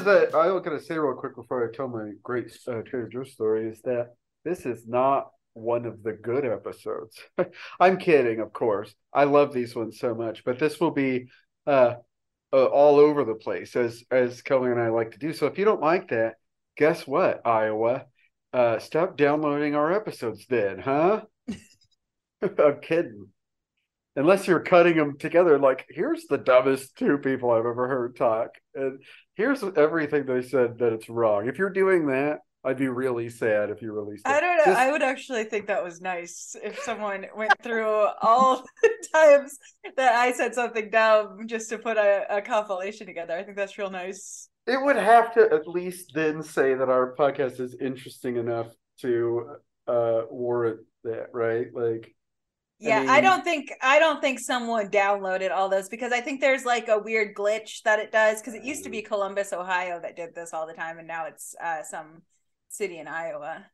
is that I was gonna say real quick before I tell my great uh, Trader Joe's story is that this is not one of the good episodes. I'm kidding, of course. I love these ones so much, but this will be uh, uh, all over the place as as Kelly and I like to do. So if you don't like that, guess what, Iowa? Uh, stop downloading our episodes then, huh? I'm kidding. Unless you're cutting them together, like here's the dumbest two people I've ever heard talk, and here's everything they said that it's wrong. If you're doing that, I'd be really sad if you released it. I don't know. Just- I would actually think that was nice if someone went through all the times that I said something dumb just to put a, a compilation together. I think that's real nice. it would have to at least then say that our podcast is interesting enough to uh warrant that, right? Like Yeah, I, mean- don't think I don't think someone downloaded all those because I think there's like a weird glitch that it does because it used to be Columbus, Ohio that did this all the time, and now it's uh, some city in Iowa.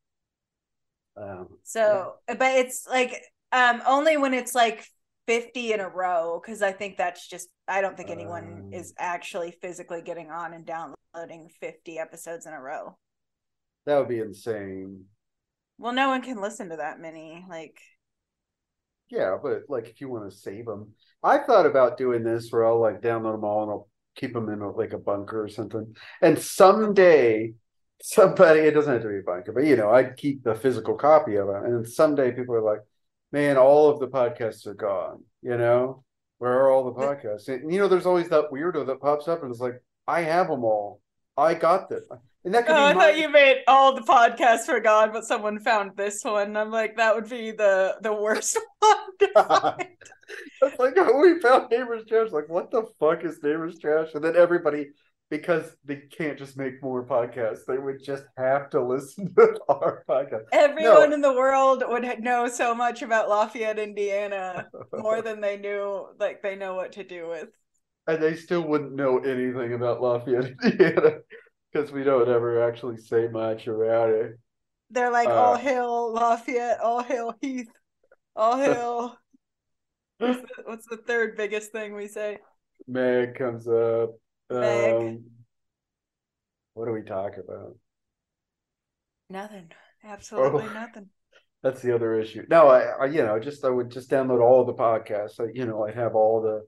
um, So, but it's like um only when it's like 50 in a row because I think that's just I don't think anyone Um. is actually physically getting on and downloading 50 episodes in a row. that would be insane. Well, no one can listen to that many. Like, Yeah, but like if you want to save them, I thought about doing this where I'll like download them all and I'll keep them in a, like a bunker or something. And someday, somebody it doesn't have to be a bunker, but you know, I'd keep the physical copy of it. And then someday people are like, "Man, all of the podcasts are gone." You know, where are all the podcasts? And you know, there's always that weirdo that pops up and is like, "I have them all. I got them." And that could oh, I be thought you made all the podcasts for God, but someone found this one. I'm like, that would be the the worst one. It's like oh, we found neighbors trash. Like, what the fuck is neighbors trash? And then everybody, because they can't just make more podcasts, they would just have to listen to our podcast. Everyone in the world would know so much about Lafayette, Indiana, more than they knew. Like they know what to do with. And they still wouldn't know anything about Lafayette, Indiana, because we don't ever actually say much about it. They're like, Uh, all hail Lafayette, all hail Heath, all hail. what's, the, what's the third biggest thing we say? Meg comes up. Meg. Um, what do we talk about? Nothing. Absolutely Oh. nothing. That's the other issue. No, I, I you know, just I would just download all the podcasts. I, you know, I have all the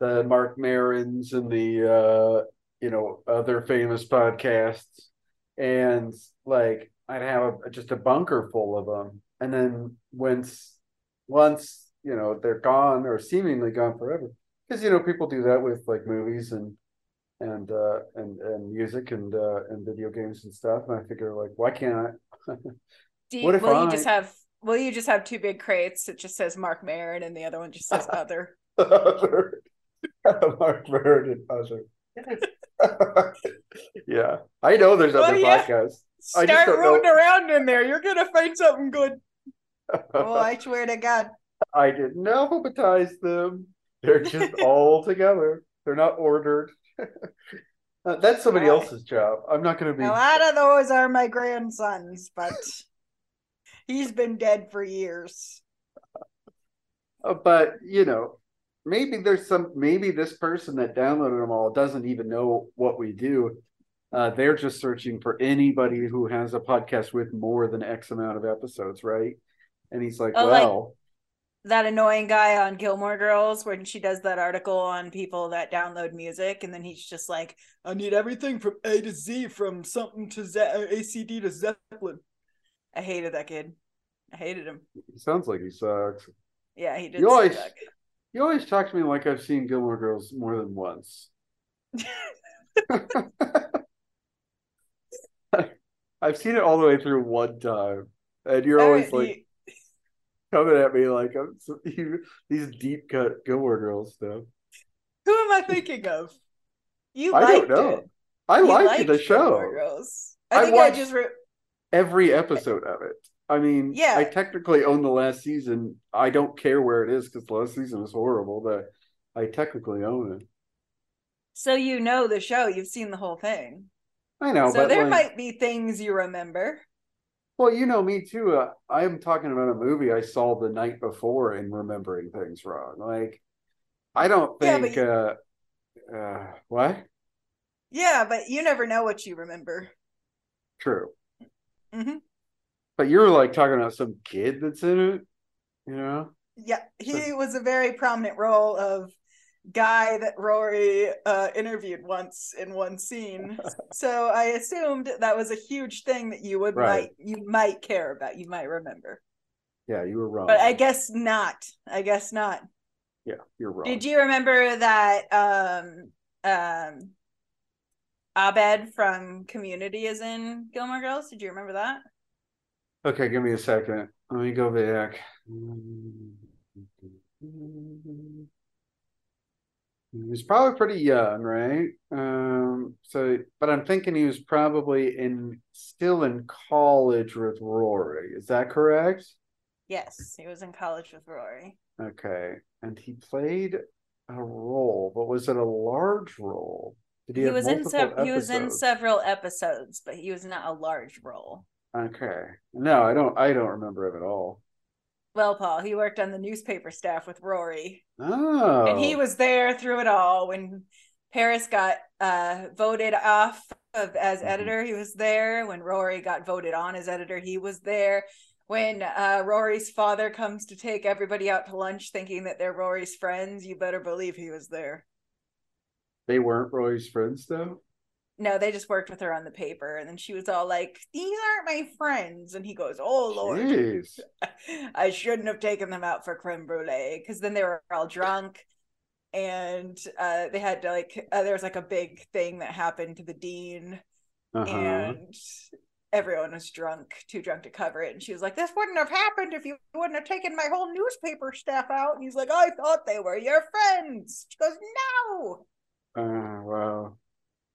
the Marc Marons and the uh, you know, other famous podcasts, and like I'd have a, just a bunker full of them. And then once once you know they're gone or seemingly gone forever, because you know people do that with like movies and and uh and and music and uh and video games and stuff. And I figure like, why can't I? Do you, What if will I- you just have will you just have two big crates that just says Marc Maron and the other one just says other? other Mark Bird and other. yeah, I know there's Well, other yeah. podcasts. I just Start rooting around in there. You're gonna find something good. Oh, I swear to God. I didn't alphabetize them. They're just all together. They're not ordered. Uh, that's somebody Right. else's job. I'm not going to be. A lot of those are my grandsons, but he's been dead for years. Uh, but you know, maybe there's some. Maybe this person that downloaded them all doesn't even know what we do. Uh, they're just searching for anybody who has a podcast with more than X amount of episodes, right? And he's like, Oh, like- well, That annoying guy on Gilmore Girls when she does that article on people that download music, and then he's just like, I need everything from A to Z, from something to Z- uh, AC/DC to Zeppelin. I hated that kid. I hated him. it sounds like he sucks. Yeah, he did. You always- suck. You always talk to me like I've seen Gilmore Girls more than once. I've seen it all the way through one time, and you're All always right, like coming at me like I'm so, you, these deep cut Gilmore Girls stuff. Who am I thinking of? You I don't know. it. I liked, liked the show, Gilmore Girls. I I think watched- I just re- every episode of it. I mean, Yeah. I technically own the last season. I don't care where it is because the last season was horrible, but I technically own it. so you know the show. You've seen the whole thing. I know, so there like, might be things you remember. Well, you know me too. Uh, I'm talking about a movie I saw the night before and remembering things wrong. Like, I don't Yeah, but think. uh, uh, what? Yeah, but you never know what you remember. True. hmm But you're like talking about some kid that's in it, you know? Yeah, he was a very prominent role of guy that Rory uh, interviewed once in one scene. so I assumed that was a huge thing that you would Right. might you might care about, you might remember. Yeah, you were wrong. But I guess not. I guess not. yeah, you're wrong. Did you remember that um um Abed from Community is in Gilmore Girls? Did you remember that? Okay, give me a second. Let me go back. He was probably pretty young, right? Um, so, but I'm thinking he was probably in still in college with Rory. Is that correct? Yes, he was in college with Rory. Okay, and he played a role, but was it a large role? Did he, He was in multiple sev- he was in several episodes, but he was not a large role. Okay, no, I don't. I don't remember him at all. Well, Paul, he worked on the newspaper staff with Rory, Oh, and he was there through it all. When Paris got uh, voted off of as Mhm. editor, he was there. When Rory got voted on as editor, he was there. When uh, Rory's father comes to take everybody out to lunch, thinking that they're Rory's friends, you better believe he was there. They weren't Rory's friends, though. No, they just worked with her on the paper, and then she was all like, "These aren't my friends," and he goes, "Oh Lord." Jeez. I shouldn't have taken them out for creme brulee because then they were all drunk and uh, they had to like uh, there was like a big thing that happened to the dean Uh-huh. and everyone was drunk too drunk to cover it and she was like this wouldn't have happened if you wouldn't have taken my whole newspaper staff out and he's like i thought they were your friends she goes no Uh, wow.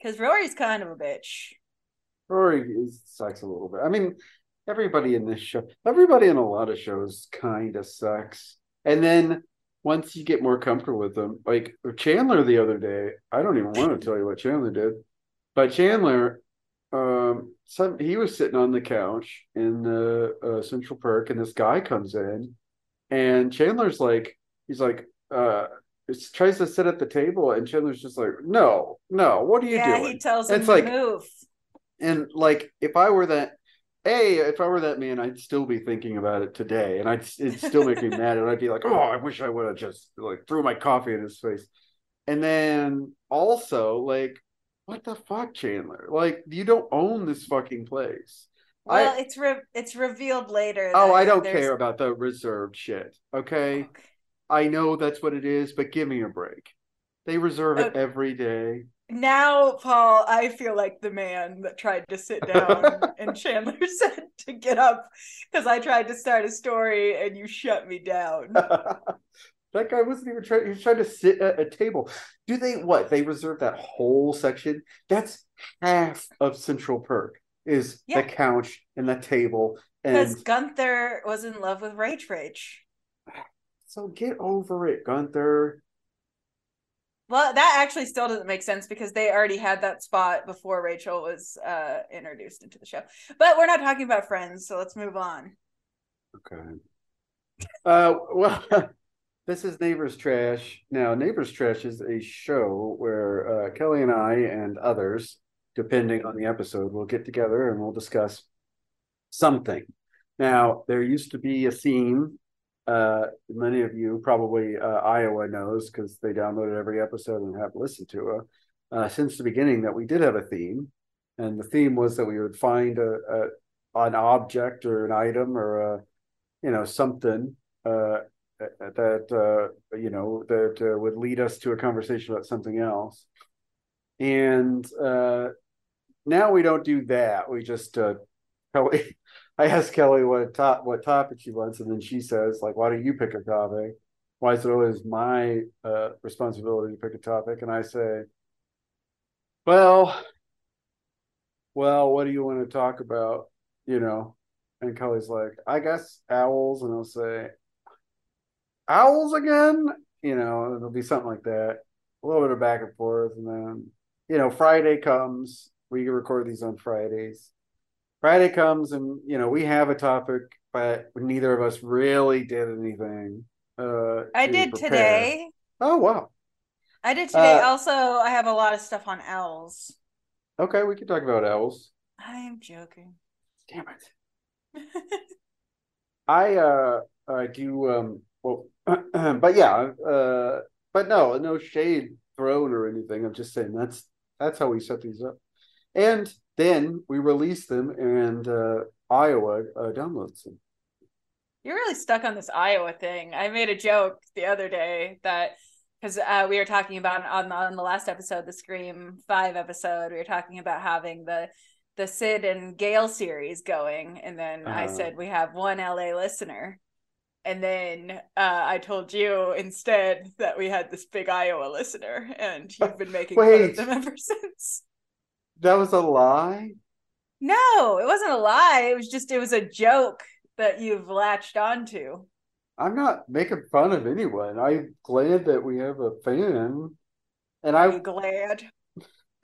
Because rory's kind of a bitch Rory is sucks a little bit. I mean, everybody in this show, everybody in a lot of shows kind of sucks. And then once you get more comfortable with them, like Chandler the other day, I don't even want to tell you what Chandler did, but Chandler, um, some he was sitting on the couch in the uh, Central Perk, and this guy comes in, and Chandler's like, he's like, uh, tries to sit at the table, and Chandler's just like, no, no, what are you yeah doing? he tells him It's to like- move and like if I were that a if I were that man, I'd still be thinking about it today, and I'd it'd still make me mad, and I'd be like, oh, I wish I would have just like threw my coffee in his face. And then also like, what the fuck, Chandler? Like you don't own this fucking place. well I it's re- it's revealed later oh, I don't there's- care about the reserved shit. Okay, I know that's what it is, but give me a break. They reserve it every day. Now, Paul, I feel like the man that tried to sit down and Chandler said to get up because I tried to start a story and you shut me down. that guy wasn't even trying. He was trying to sit at a table. Do they what? They reserve that whole section. That's half of Central Perk is Yeah. the couch and the table. Because Gunther was in love with Rage Rage. So get over it, Gunther. Well, that actually still doesn't make sense because they already had that spot before Rachel was uh, introduced into the show. But we're not talking about friends, so let's move on. Okay. Uh, well, this is Neighbors Trash. Now, Neighbors Trash is a show where uh, Kelly and I and others, depending on the episode, will get together and we'll discuss something. Now, there used to be a theme. Uh, many of you probably uh, Iowa knows because they downloaded every episode and have listened to it. Uh, since the beginning, that we did have a theme, and the theme was that we would find a, a an object or an item or a you know something uh, that uh, you know that uh, would lead us to a conversation about something else and uh, now we don't do that we just uh, Kelly I asked Kelly what top what topic she wants and then she says like why don't you pick a topic why is it always my uh, responsibility to pick a topic and I say well well what do you want to talk about you know and Kelly's like, I guess owls, and I'll say, owls again, you know, it'll be something like that. A little bit of back and forth, and then, you know, Friday comes. We record these on Fridays. Friday comes, and you know, we have a topic, but neither of us really did anything. Uh, I did prepare. today. Oh wow! I did today. Uh, also, I have a lot of stuff on owls. Okay, we can talk about owls. I am joking. Damn it. I uh I do um well but yeah, uh but no, no shade thrown or anything. I'm just saying that's that's how we set these up. And then we release them and uh Iowa uh, downloads them. You're really stuck on this Iowa thing. I made a joke the other day that because uh, we were talking about on the, on the last episode, the Scream Five episode, we were talking about having the the Sid and Gail series going, and then uh, I Uh-huh. said we have one LA listener, and then uh, I told you instead that we had this big Iowa listener, and you've been making fun of them ever since. That was a lie? No, it wasn't a lie. It was just it was a joke that you've latched onto. I'm not making fun of anyone. I'm glad that we have a fan. And I'm glad.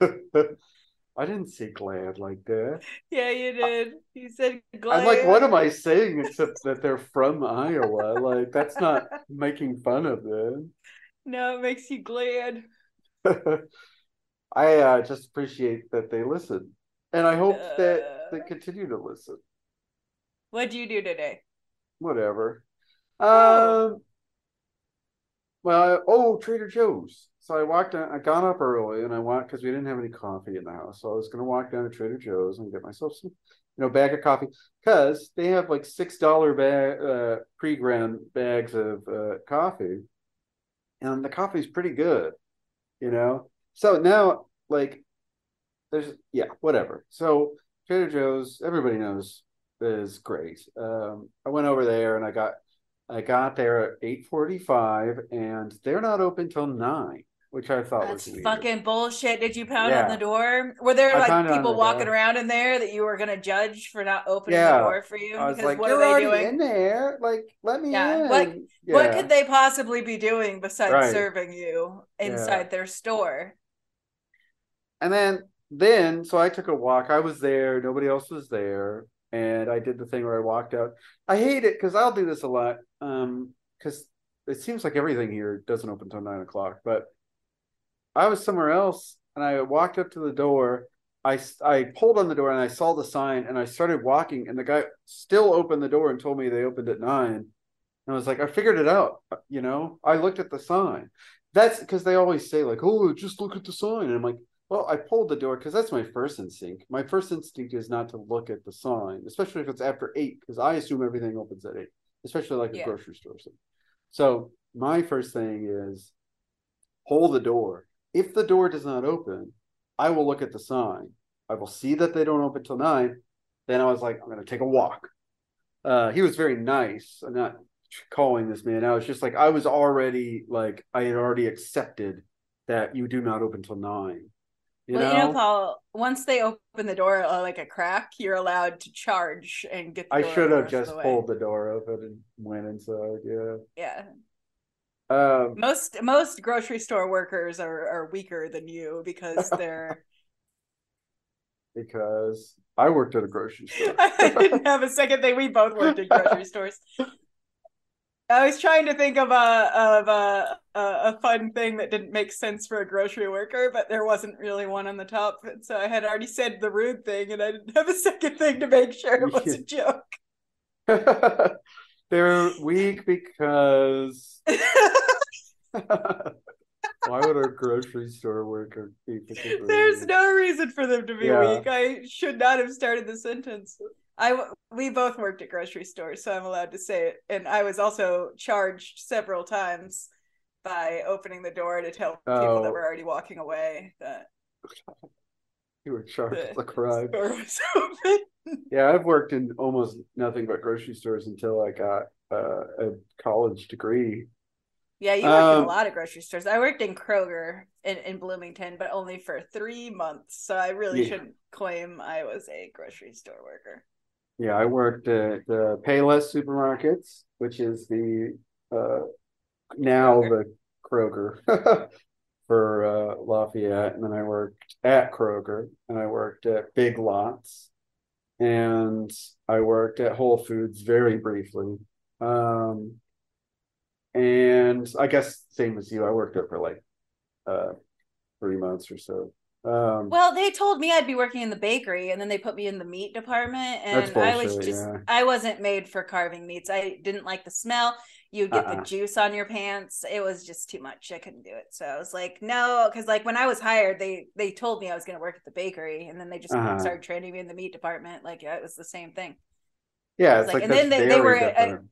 I didn't say glad like that. Yeah, you did. You said glad. I'm like, what am I saying except that they're from Iowa? Like, that's not making fun of them. No, it makes you glad. I uh, just appreciate that they listen. And I hope that Uh. they continue to listen. What'd you do today? Whatever. Oh. Um, well, oh, Trader Joe's. So I walked down, I got up early and I walked because we didn't have any coffee in the house. So I was going to walk down to Trader Joe's and get myself some, you know, bag of coffee because they have like $6 bag, uh, pre ground bags of uh, coffee. And the coffee's pretty good, you know? So now, like, there's, yeah, whatever. So Trader Joe's, everybody knows is great. Um, I went over there and I got I got there at eight forty five, and they're not open till nine, which I thought That's was weird. fucking bullshit. Did you pound Yeah. on the door? Were there I like people walking door. around in there that you were gonna judge for not opening Yeah. the door for you? I was because like, what "You're are they already doing? in there. Like, let me Yeah, in." what- yeah. What could they possibly be doing besides Right. serving you inside their store? And then then so I took a walk. I was there, nobody else was there, and I did the thing where I walked out. I hate it because I'll do this a lot. Um, because it seems like everything here doesn't open until nine o'clock. But I was somewhere else, and I walked up to the door. I, I pulled on the door and I saw the sign, and I started walking, and the guy still opened the door and told me they opened at nine. And I was like, I figured it out. You know, I looked at the sign. That's because they always say like, oh, just look at the sign. And I'm like, well, I pulled the door because that's my first instinct. My first instinct is not to look at the sign, especially if it's after eight, because I assume everything opens at eight, especially like a grocery store. or. So my first thing is hold the door. If the door does not open, I will look at the sign. I will see that they don't open till nine. Then I was like, I'm going to take a walk. Uh, he was very nice. I'm not calling this man. I was just like, I was already like, I had already accepted that you do not open till nine. You well, know, you know, Paul. Once they open the door uh, like a crack, you're allowed to charge and get. The I should have just the pulled the door open and went inside. Yeah. Yeah, Um, most most grocery store workers are are weaker than you because they're. because I worked at a grocery store. I didn't have a second thing. We both worked in grocery stores. I was trying to think of a of a, a a fun thing that didn't make sense for a grocery worker, but there wasn't really one on the top. And so I had already said the rude thing, and I didn't have a second thing to make sure it was a joke. They're weak because why would a grocery store worker be particularly There's no reason for them to be Yeah. weak. I should not have started the sentence. I we both worked at grocery stores, so I'm allowed to say it. And I was also charged several times by opening the door to tell people Oh. that were already walking away that you were charged the a crime. store was open. Yeah, I've worked in almost nothing but grocery stores until I got uh, a college degree. Yeah, you worked in Um, a lot of grocery stores. I worked in Kroger in, in Bloomington, but only for three months. So I really Yeah. shouldn't claim I was a grocery store worker. Yeah, I worked at uh, Payless Supermarkets, which is the uh, now Kroger. the Kroger for uh, Lafayette, and then I worked at Kroger, and I worked at Big Lots, and I worked at Whole Foods very briefly. Um, and I guess same as you, I worked there for like uh, three months or so. Um, Well, they told me I'd be working in the bakery, and then they put me in the meat department, and I was bullshit, just yeah. I wasn't made for carving meats. I didn't like the smell. You get Uh-uh. the juice on your pants. It was just too much. I couldn't do it. So I was like, no, because like when I was hired, they they told me I was going to work at the bakery, and then they just Uh-huh. started training me in the meat department. Like yeah, it was the same thing. yeah, it's like- like, and then they- they were, different.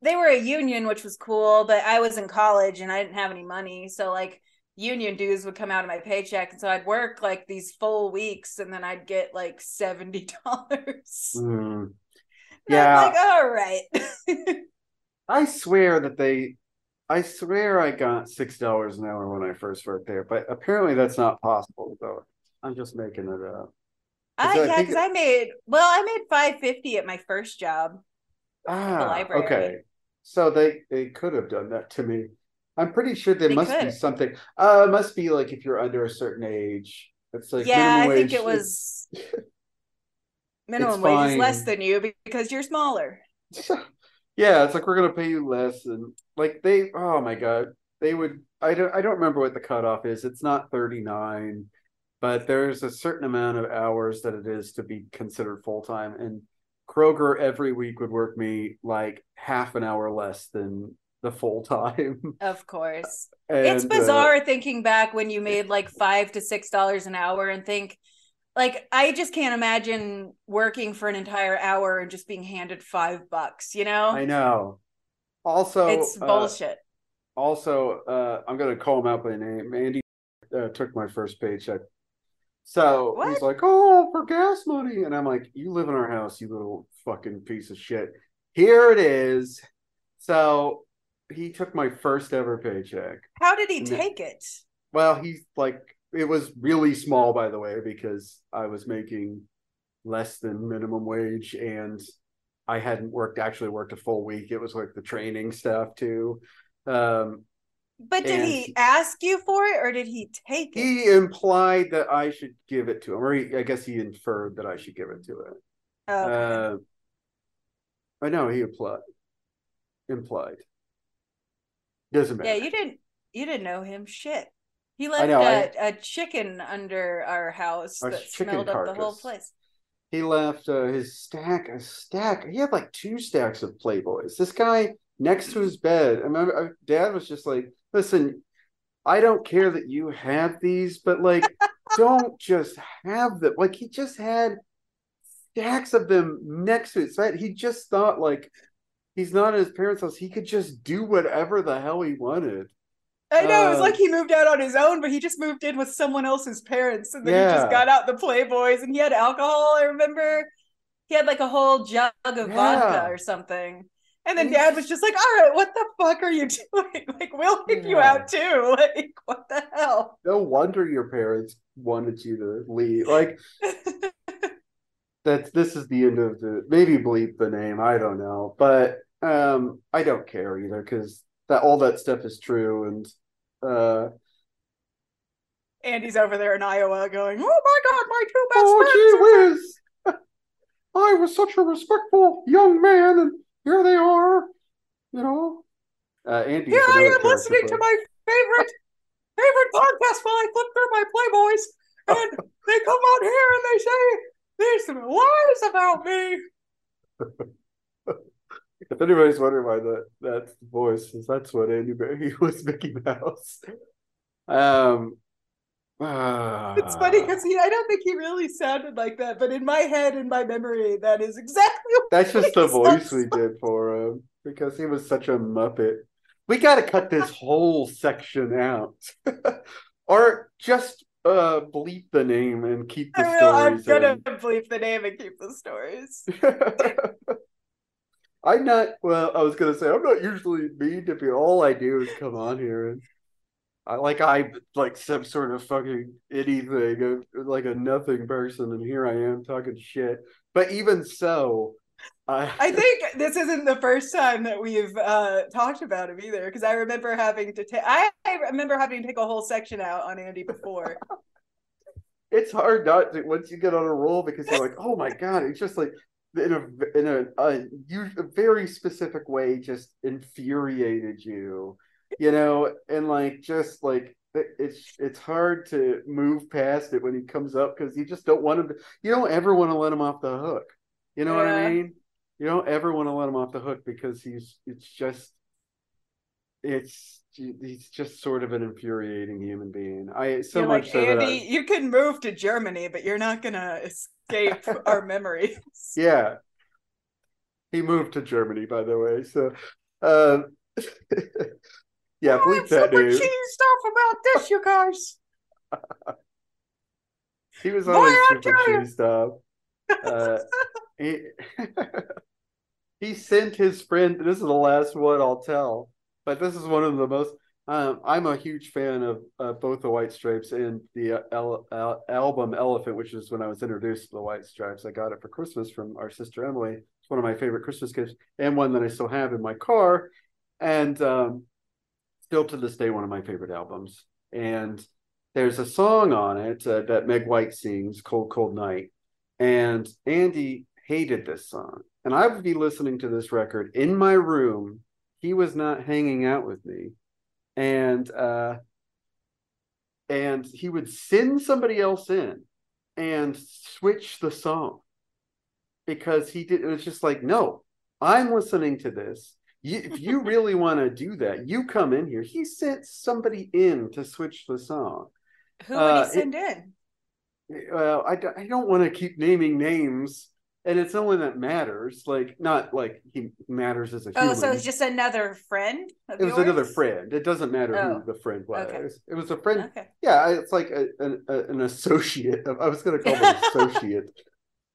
They were a union, which was cool, but I was in college and I didn't have any money, so like union dues would come out of my paycheck, and so I'd work like these full weeks, and then I'd get like seventy dollars. Mm. Yeah. Like, all right. I swear that they, I swear I got six dollars an hour when I first worked there, but apparently that's not possible. Though I'm just making it up. I, So yeah, because I made well, I made five fifty at my first job. Ah, library. okay. So they they could have done that to me. I'm pretty sure there They must be something. Uh, it must be like if you're under a certain age. It's like yeah, I think it was minimum wage is less than you because you're smaller. yeah, it's like we're gonna pay you less, and like they. Oh my god, they would. I don't. I don't remember what the cutoff is. It's not 39, but there's a certain amount of hours that it is to be considered full time, and Kroger every week would work me like half an hour less than the full time. Of course. And, it's uh, bizarre thinking back when you made like five to six dollars an hour and think like I just can't imagine working for an entire hour and just being handed five bucks, you know? I know. Also, it's uh, bullshit. also, uh, I'm gonna call him out by name. Andy uh, took my first paycheck, so What? he's like, "Oh, for gas money," and I'm like, "You live in our house, you little fucking piece of shit." Here it is. So he took my first ever paycheck. How did he no. take it? Well, he's like, it was really small, by the way, because I was making less than minimum wage and I hadn't worked actually worked a full week. It was like the training stuff too. Um, But did he he- ask you for it or did he take it? he implied that I should give it to him, or he, I guess he inferred that I should give it to him. Okay. Uh, I know he implied. Implied. Doesn't matter. yeah, you didn't you didn't know him shit. He left know, a, I- a chicken under our house that smelled up the whole place. he left uh, his stack a stack he had like two stacks of playboys this guy next to his bed i remember uh, dad was just like listen i don't care that you have these but like don't just have them like he just had stacks of them next to his bed he just thought like he's not at his parents house he could just do whatever the hell he wanted I know it was Uh, like he moved out on his own, but he just moved in with someone else's parents, and then he just got out the Playboys, and he had alcohol. I remember he had like a whole jug of Yeah. vodka or something. And then Dad was just like, "All right, what the fuck are you doing? Like, we'll kick you out too. Like, what the hell?" no wonder your parents wanted you to leave like that's this is the end of the maybe bleep the name i don't know but um i don't care either because that all that stuff is true and uh Andy's over there in Iowa going, "Oh my god, my two best oh friends." gee whiz i was such a respectful young man and here they are you know uh Andy's Here I am listening character, to my favorite favorite podcast while I flip through my Playboys, and they come on here and they say these lies about me. if anybody's wondering why that that's the voice is that's what Andy Barry was Mickey Mouse um It's funny because he I don't think he really sounded like that, but in my head, in my memory, that is exactly what That's just the voice we did for him because he was such a muppet. We got to cut this whole section out, or just uh bleep the name and keep the I will, I'm gonna bleep the name and keep the stories. I'm not. Well, I was gonna say I'm not usually mean to people. All I do is come on here and I like I like some sort of fucking anything, uh, like a nothing person, and here I am talking shit. But even so, I I think this isn't the first time that we've uh, talked about him either, because I remember having to take. I, I remember having to take a whole section out on Andy before. it's hard not to once you get on a roll because you're like, oh my god, it's just like in a in a, a, a very specific way, just infuriated you, you know, and like just like it's it's hard to move past it when he comes up because you just don't want him to. You don't ever want to let him off the hook. You know what I mean? You don't ever want to let him off the hook because he's it's just it's he's just sort of an infuriating human being. I so you're much like so that I- Andy, you can move to Germany, but you're not gonna escape our memories. Yeah. He moved to Germany, by the way. So, um, yeah, bleep that super cheesed off about this, you guys. He was always I super cheesed up. Uh, he, he sent his friend. This is the last one I'll tell, but this is one of the most. Um, I'm a huge fan of uh, both the White Stripes and the uh, album Elephant, which is when I was introduced to the White Stripes. I got it for Christmas from our sister Emily. It's one of my favorite Christmas gifts, and one that I still have in my car, and um, still to this day one of my favorite albums. And there's a song on it uh, that Meg White sings, "Cold Cold Night," and Andy hated this song. And I would be listening to this record in my room. He was not hanging out with me, and uh, and he would send somebody else in and switch the song because he did. It was just like, no, I'm listening to this. You, if you really want to do that, you come in here. He sent somebody in to switch the song. Who would Uh, he send in? well I, I don't want to keep naming names and it's no one that matters like not like he matters as a Oh, human so it's just another friend. Of it was another friend it doesn't matter Oh, who the friend was okay. it was a friend Okay. yeah it's like a, an, a, an associate of- i was going to call him an associate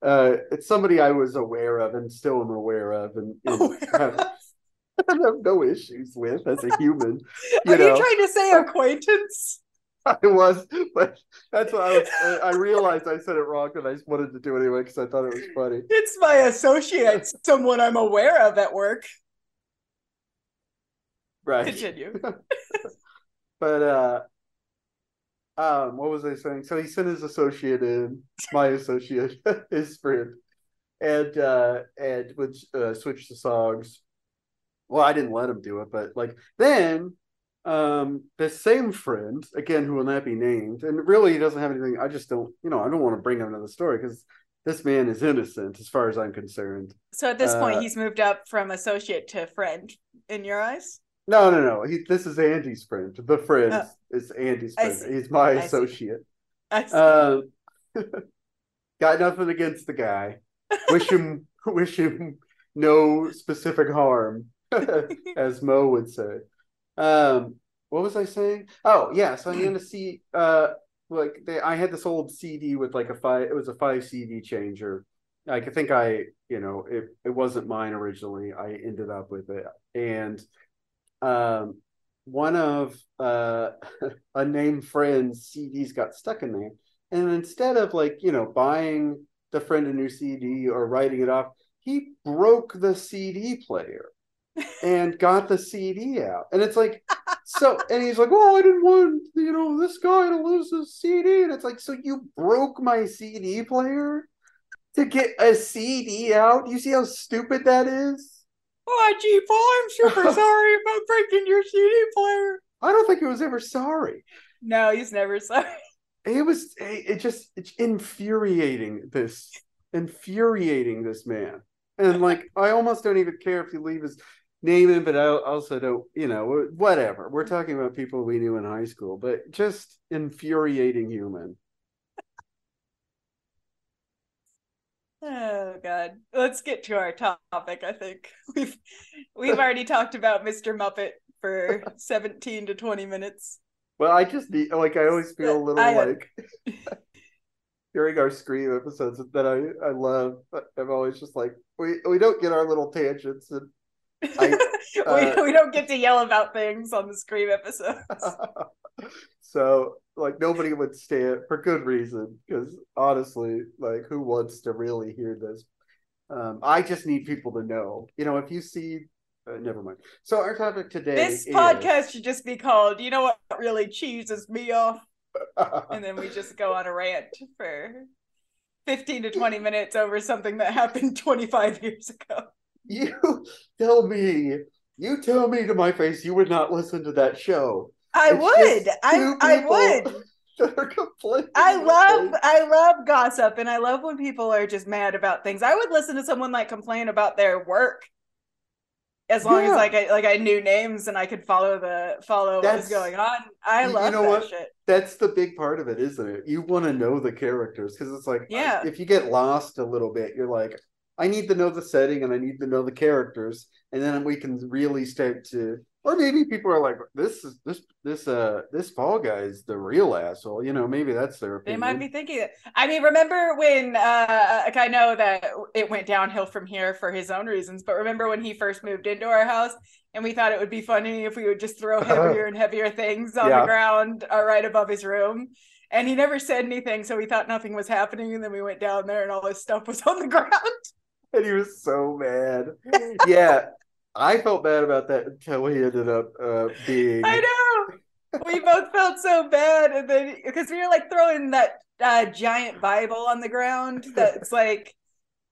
uh it's somebody i was aware of and still am aware of and, and Oh, have, have no issues with as a human Are know you trying to say acquaintance? I was, but that's what I was. I realized I said it wrong, and I just wanted to do it anyway because I thought it was funny. It's my associate, someone I'm aware of at work. Right. Continue. But uh, um, what was I saying? So he sent his associate in, my associate, his friend, and uh, and would uh, switch the songs. Well, I didn't let him do it, but like then, um, the same friend again, who will not be named, and really he doesn't have anything. I just don't, you know, I don't want to bring him into the story because this man is innocent as far as I'm concerned. So at this Uh, point, he's moved up from associate to friend in your eyes. No, no, no. He, this is Andy's friend. The friend Oh. is Andy's friend. He's my I associate. See. Um, got nothing against the guy. Wish him, wish him no specific harm, as Mo would say. Um, what was I saying? Oh, yeah. So I'm to see. Uh, like they, I had this old CD with like a five. It was a five CD changer. Like I think I, you know, it it wasn't mine originally. I ended up with it, and um, one of uh a unnamed friend's CDs got stuck in there, and instead of like you know buying the friend a new CD or writing it off, he broke the CD player and got the CD out. And it's like, so, and he's like, oh, I didn't want, you know, this guy to lose his CD. And it's like, so you broke my CD player to get a CD out? You see how stupid that is? oh, gee, Paul, I'm super sorry about breaking your CD player. I don't think he was ever sorry. No, he's never sorry. It was, it just, it's infuriating, this, infuriating this man. And like, I almost don't even care if you leave his name in, but I also don't, you know, whatever. We're talking about people we knew in high school, but just infuriating human. Oh God. Let's get to our topic. I think we've we've already talked about Mr. Muppet for 17 to 20 minutes. Well, I just need, like, I always feel a little I- like during our Scream episodes that I, I love. I'm always just like, we, we don't get our little tangents. And I- uh, we, we don't get to yell about things on the Scream episodes. so like nobody would stay it for good reason because honestly like who wants to really hear this um i just need people to know you know if you see uh, never mind so our topic today This is- podcast should just be called, you know what really cheeses me off? And then we just go on a rant for 15 to 20 minutes over something that happened 25 years ago. You tell me you tell me to my face you would not listen to that show I It's would. I I would. that are complaining I love things. I love gossip and I love when people are just mad about things. I would listen to someone like complain about their work as long Yeah. as like I like I knew names and I could follow the follow what was going on. I you- you love know that what? shit. That's the big part of it, isn't it? You want to know the characters because it's like, Yeah. if you get lost a little bit, you're like, I need to know the setting and I need to know the characters, and then we can really start to. Or maybe people are like, this is this this uh this Paul guy is the real asshole. You know, maybe that's their They might be thinking. I mean, remember when uh like I know that it went downhill from here for his own reasons, but remember when he first moved into our house and we thought it would be funny if we would just throw heavier and heavier things on Yeah. the ground uh, right above his room. And he never said anything, so we thought nothing was happening. And then we went down there and all his stuff was on the ground. And he was so mad. yeah, I felt bad about that until he ended up uh, being. I know. We both felt so bad. And then because we were like throwing that uh, giant Bible on the ground that's like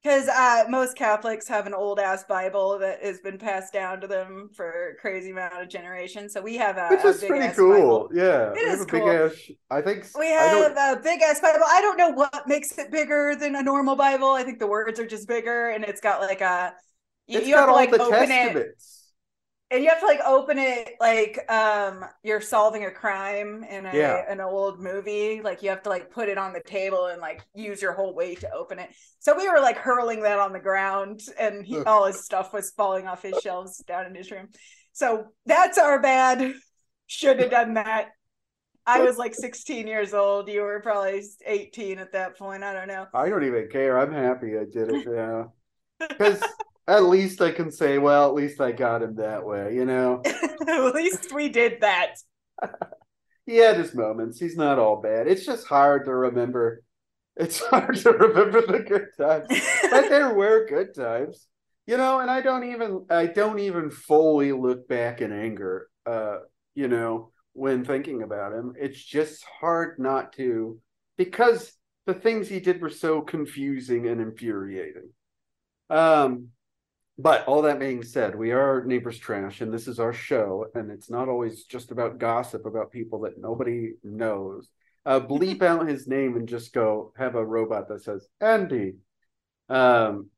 because uh, most Catholics have an old ass Bible that has been passed down to them for a crazy amount of generations. So we have a, Which is big pretty ass cool. Bible. Yeah, It is a cool. ass. I think We have a big ass Bible. I don't know what makes it bigger than a normal Bible. I think the words are just bigger, and it's got like a. You, It's you got all like the open it, testaments. And you have to like open it like um you're solving a crime in a Yeah. an old movie. Like you have to like put it on the table and like use your whole weight to open it. So we were like hurling that on the ground, and he, all his stuff was falling off his shelves down in his room. So that's our bad. Should have done that. I was like 16 years old. You were probably 18 at that point. I don't know. I don't even care. I'm happy I did it. Yeah, because at least I can say, well, at least I got him that way. You know, at least we did that. he had his moments. He's not all bad. It's just hard to remember. It's hard to remember the good times. but there were good times you know and i don't even i don't even fully look back in anger uh you know when thinking about him it's just hard not to because the things he did were so confusing and infuriating um but all that being said we are neighbors trash and this is our show and it's not always just about gossip about people that nobody knows uh bleep out his name and just go have a robot that says andy um,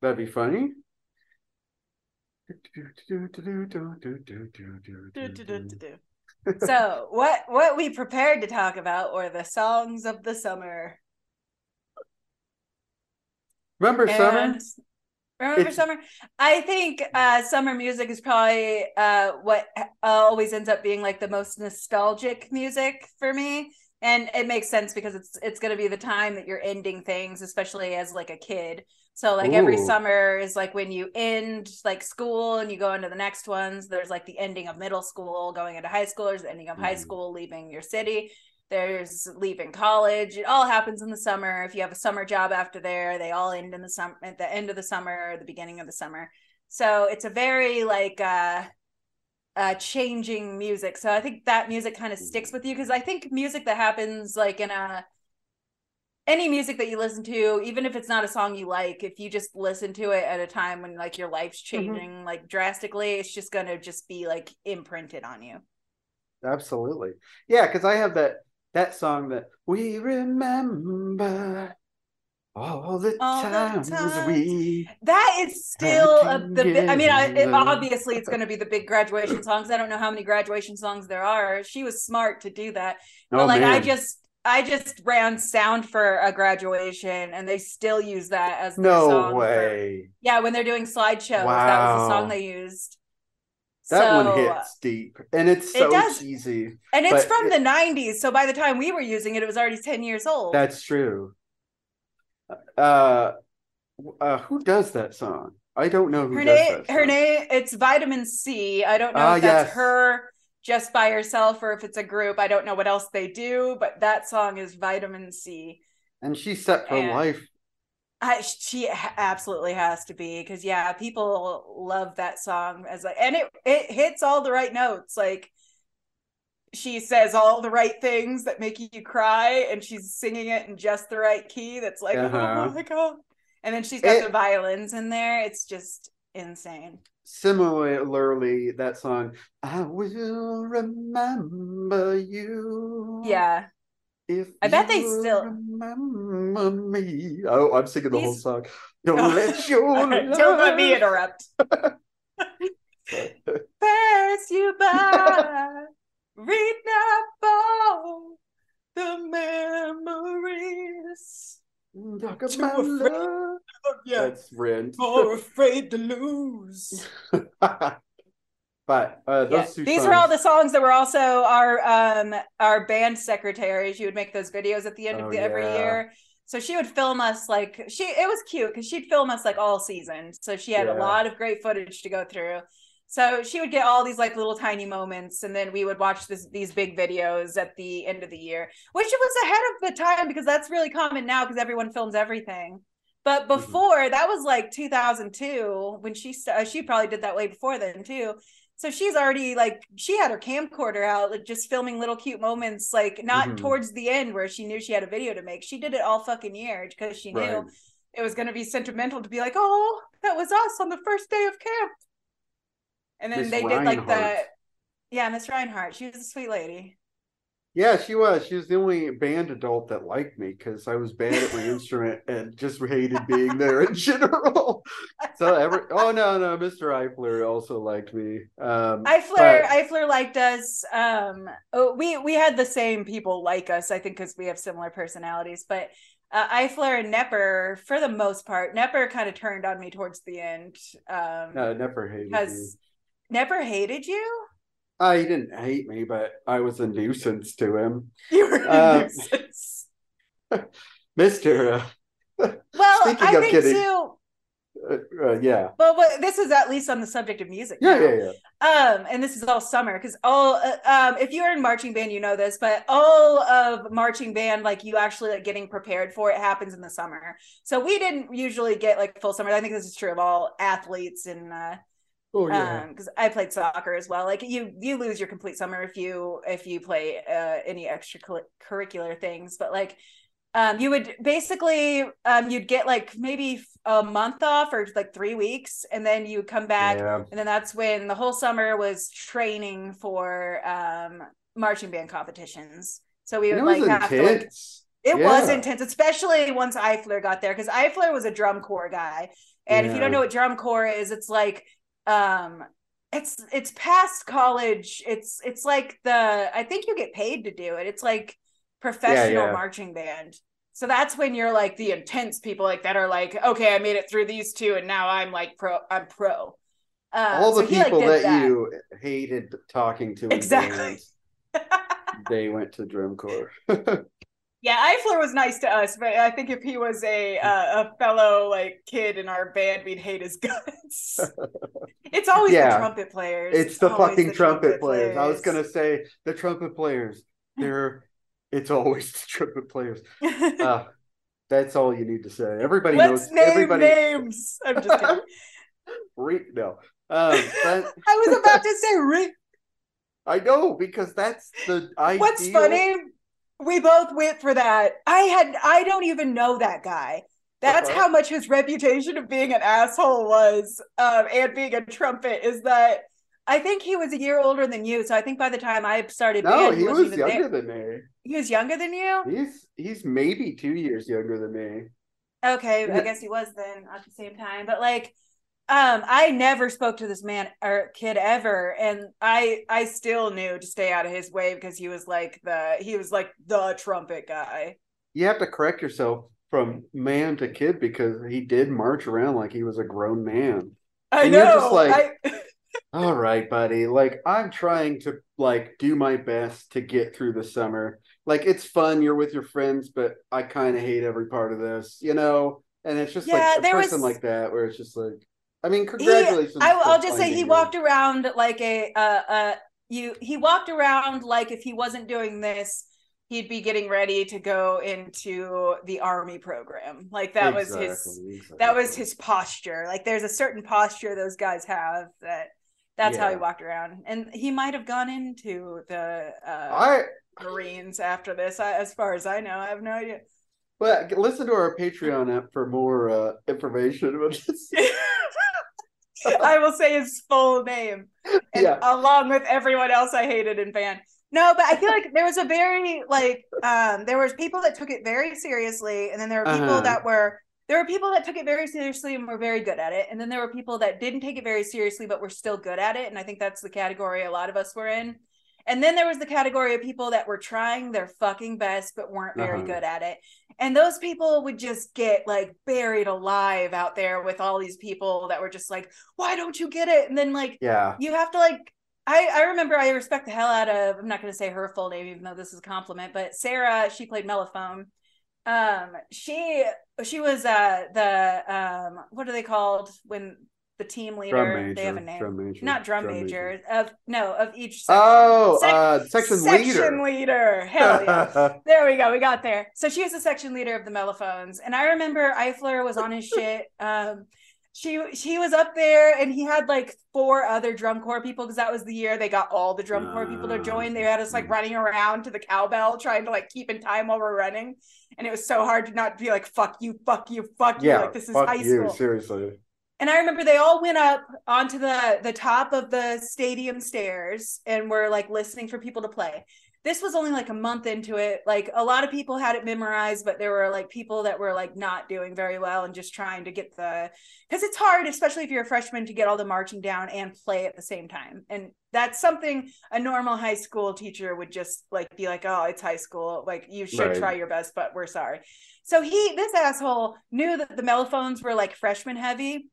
that'd be funny. so what what we prepared to talk about were the songs of the summer Remember summer? Remember It's- summer? I think uh summer music is probably uh what uh, always ends up being like the most nostalgic music for me. And it makes sense because it's it's going to be the time that you're ending things especially as like a kid. So like every summer is like when you end like school and you go into the next ones there's like the ending of middle school going into high school there's the ending of high Mhm. school leaving your city there's leaving college it all happens in the summer. If you have a summer job after there they all end in the summer at the end of the summer or the beginning of the summer. So it's a very like uh uh changing music. So i think that music kind of sticks with you because i think music that happens like in a any music that you listen to even if it's not a song you like if you just listen to it at a time when like your life's changing like drastically it's just gonna just be like imprinted on you. Absolutely. Yeah, because I have that that song that we remember all the All the times times. we That is still a, the. bi- I mean, I, it, obviously, it's going to be the big graduation songs. I don't know how many graduation songs there are. She was smart to do that, but oh like, I just, I just ran sound for a graduation, and they still use that as no song for- way. yeah, when they're doing slideshows, that was the song they used. That So, one hits deep. And it's It so does. cheesy. and it's from it- the '90s. So by the time we were using it, it was already ten years old. That's true. Uh uh who does that song? I don't know who her does name her name it's vitamin c i don't know Ah, if that's yes. her just by herself or if it's a group i don't know what else they do but that song is vitamin c And she's set for And- life. I, she absolutely has to be because yeah people love that song as like and it it hits all the right notes like she says all the right things that make you cry and she's singing it in just the right key that's like Uh-huh. oh my god and then she's got It- the violins in there it's just insane similarly, that song, I will remember you. Yeah. If I bet they still- remember me. Oh, I'm singing the whole song. Don't Oh. let your Alright, Don't let me interrupt. Pass you by, read fall the memories. Talk of Too afraid- love. Oh, yeah, That's Rent. or afraid to lose. but uh, those Yeah. two These are all the songs that were also our um our band secretary. She would make those videos at the end Oh, of the every year. So she would film us like she it was cute because she'd film us like all season. So she had a lot of great footage to go through. So she would get all these like little tiny moments, and then we would watch this these big videos at the end of the year, which was ahead of the time because that's really common now because everyone films everything. But Mhm. before that was like 2002 when she st- she probably did that way before then too. So she's already like she had her camcorder out, like just filming little cute moments, like not Mhm. towards the end where she knew she had a video to make. She did it all fucking year because she knew Right. it was going to be sentimental to be like, oh, that was us on the first day of camp. And then Miss they did like the, yeah, Miss Reinhardt. She was a sweet lady. Yeah, she was. She was the only band adult that liked me because I was bad at my instrument and just hated being there in general. So every oh no no, Mr. Eifler also liked me. Um, Eifler, but- Eifler liked us. Um, oh, we we had the same people like us, I think, because we have similar personalities. But uh, Eifler and Nepper, for the most part, Nepper kind of turned on me towards the end. Um, no, never hated me. Nepper hated you. Uh, he didn't hate me, but I was a nuisance to him. You were a Uh, nuisance. Mister, uh, Well, speaking I of think kidding. too. uh, uh, yeah, Well, but this is at least on the subject of music. yeah, now. yeah, yeah. Um, and this is all summer because all uh, um, if you're in marching band, you know this, but all of marching band, like you actually like getting prepared for it, happens in the summer. So we didn't usually get like full summer. I think this is true of all athletes and uh, Oh yeah. um because i played soccer as well like you you lose your complete summer if you if you play uh any extracurricular things but like um you would basically um you'd get like maybe a month off or like three weeks and then you come back yeah. and then that's when the whole summer was training for um marching band competitions so we would like have to like intense. it was intense, especially once Eifler got there, because Eifler was a drum corps guy. And if you don't know what drum corps is, it's like um it's it's past college. It's it's like the I think you get paid to do it. It's like professional yeah. marching band. So that's when you're like the intense people like that are like, okay, I made it through these two and now I'm like pro I'm pro. Um, All the so he, like, people that, you hated talking to Exactly. bands, they went to drum corps. Yeah, Eifler was nice to us, but I think if he was a uh, a fellow like kid in our band, we'd hate his guts. it's always Yeah. the trumpet players. it's the always fucking the trumpet, players. I was gonna say the trumpet players. They're it's always the trumpet players. Uh, that's all you need to say. Everybody Let's knows. name everybody names. I'm just kidding. Re- no. Um, but I was about to say Rick. I know because that's the ideal. What's funny? We both went for that. I had I don't even know that guy. That's Uh-huh. how much his reputation of being an asshole was, um, and being a trumpet is that I think he was a year older than you. So I think by the time I started No, band, he wasn't was younger there. than me. He was younger than you. He's he's maybe two years younger than me. Okay, I guess he was then at the same time. But like, um, I never spoke to this man or kid ever, and I I still knew to stay out of his way because he was like the he was like the trumpet guy. You have to correct yourself from man to kid because he did march around like he was a grown man. I And you're know. just like- I, All right, buddy. Like I'm trying to like do my best to get through the summer. Like it's fun, you're with your friends, but I kind of hate every part of this, you know. And it's just Yeah, like a person was- like that, where it's just like, I mean, he, congratulations. I, I'll just say he walked around like a uh uh you he walked around like if he wasn't doing this he'd be getting ready to go into the army program. Like that was his Exactly, exactly. that was his posture. Like there's a certain posture those guys have that that's how he walked around. And he might have gone into the uh I marines after this I, as far as i know i have no idea but listen to our Patreon app for more uh, information about this. I will say his full name, and Yeah. along with everyone else I hated in band. No, but I feel like there was a very like um there was people that took it very seriously, and then there were people Uh-huh. that were there were people that took it very seriously and were very good at it, and then there were people that didn't take it very seriously but were still good at it, and I think that's the category a lot of us were in. And then there was the category of people that were trying their fucking best but weren't very Uh-huh. good at it. And those people would just get like buried alive out there with all these people that were just like, why don't you get it? And then like Yeah. you have to like I, I remember I respect the hell out of I'm not gonna say her full name even though this is a compliment, but Sarah, she played Mellophone. Um she she was uh the um what are they called when the team leader Drum major. they have a name. Drum major. Not drum, major, of no of each section. Oh, Sec- uh, section, section leader. leader. Hell yeah. There we go. We got there. So she was the section leader of the Mellophones, and I remember Eifler was on his shit. Um, she she was up there, and he had like four other drum corps people because that was the year they got all the drum corps people to join. They had us like Ah. running around to the cowbell, trying to like keep in time while we're running, and it was so hard to not be like "fuck you, fuck you, fuck you." yeah. Like this is fuck high you, school. seriously. And I remember they all went up onto the the top of the stadium stairs and were like listening for people to play. This was only like a month into it. Like a lot of people had it memorized, but there were like people that were like not doing very well and just trying to get the because it's hard, especially if you're a freshman, to get all the marching down and play at the same time. And that's something a normal high school teacher would just like be like, oh, it's high school. Like you should Right. try your best, but we're sorry. So he, this asshole, knew that the mellophones were like freshman heavy.